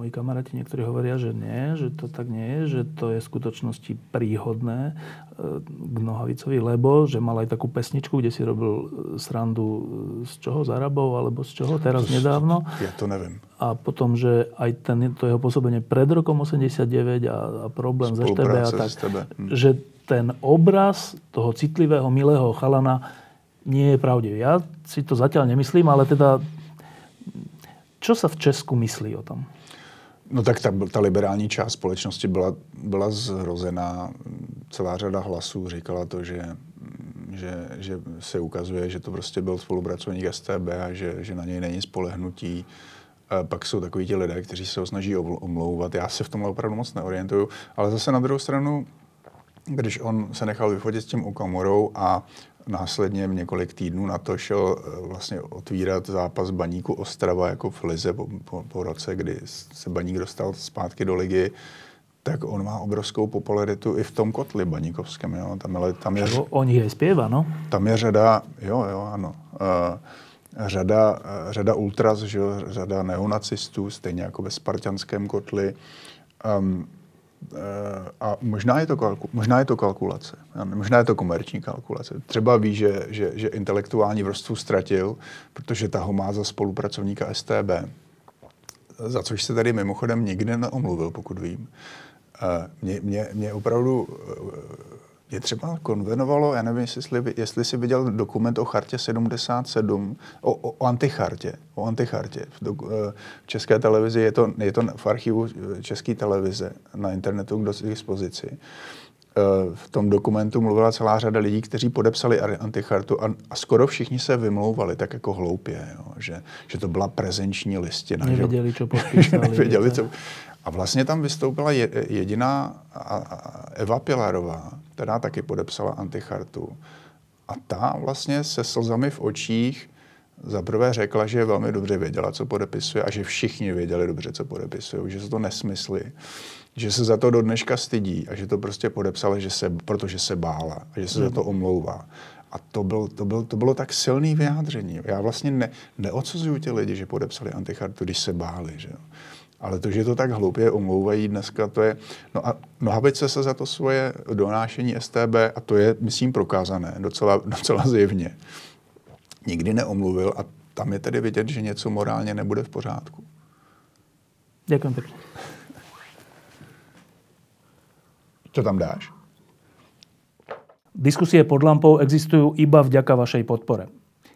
moji kamaráti niektorí hovoria, že nie, že to tak nie je, že to je v skutočnosti príhodné uh, k Nohavicovi, lebo že mal aj takú pesničku, kde si robil srandu z čoho, z Arabov, alebo z čoho, teraz to, nedávno. Ja to neviem. A potom, že aj ten, to jeho pôsobenie pred rokom 89 a, a problém z STB a tak, hm. že ten obraz toho citlivého, milého chalana nie je pravdivý. Ja si to zatiaľ nemyslím, ale teda Co se v Česku myslí o tom? No tak ta, ta liberální část společnosti byla, byla zhrozená. Celá řada hlasů říkala to, že, že, že se ukazuje, že to prostě byl spolupracovník STB a že, že na něj není spolehnutí. A pak jsou takový ti lidé, kteří se ho snaží omlouvat. Já se v tomhle opravdu moc neorientuju. Ale zase na druhou stranu, když on se nechal vyfotit s tím Okamurou a následně několik týdnů na to šel eh, vlastně otvírat zápas baníku Ostrava jako v Lize po, po, po roce, kdy se baník dostal zpátky do ligy, tak on má obrovskou popularitu i v tom kotli baníkovském. Jo. Tam je, tam je, on je zpěva, no? Tam je řada, jo, jo, ano. Uh, řada, uh, řada ultras, že, řada neonacistů, stejně jako ve spartianském kotli. Um, Eh, a možná je, to kalku, možná je to kalkulace, možná je to komerční kalkulace. Třeba ví, že, že, že intelektuální vrstvu ztratil, protože ta ho má za spolupracovníka STB, za což se tady mimochodem nikdy neomluvil, pokud vím. Eh, mě, mě, mě opravdu eh, je třeba konvenovalo, já nevím, jestli, jestli jsi viděl dokument o chartě 77, o, o, o antichartě, o antichartě. V, do, eh, v české televizi je to, je to v archivu eh, české televize na internetu k dispozici. Eh, v tom dokumentu mluvila celá řada lidí, kteří podepsali antichartu a, a skoro všichni se vymlouvali tak jako hloupě, jo, že, že to byla prezenční listina. Nevěděli, co [LAUGHS] podpísali. nevěděli, co... A vlastně tam vystoupila jediná Eva Pilarová, která taky podepsala antichartu. A ta vlastně se slzami v očích zaprvé řekla, že velmi dobře věděla, co podepisuje a že všichni věděli dobře, co podepisují, že se to nesmysly, že se za to do dneška stydí a že to prostě podepsala, že se, protože se bála a že se za to omlouvá. A to, byl, to, byl, to bylo tak silný vyjádření. Já vlastně ne, neodsuzuju ty lidi, že podepsali antichartu, když se báli. Že jo. Ale to, že to tak hloupě omlouvají dneska, to je... No a Nohavice se za to svoje donášení STB, a to je, myslím, prokázané docela, [LAUGHS] docela zjevně, nikdy neomluvil a tam je tedy vidět, že něco morálně nebude v pořádku. Děkuji pěkně. Co tam dáš? Diskusie pod lampou existujú iba vďaka vašej podpore.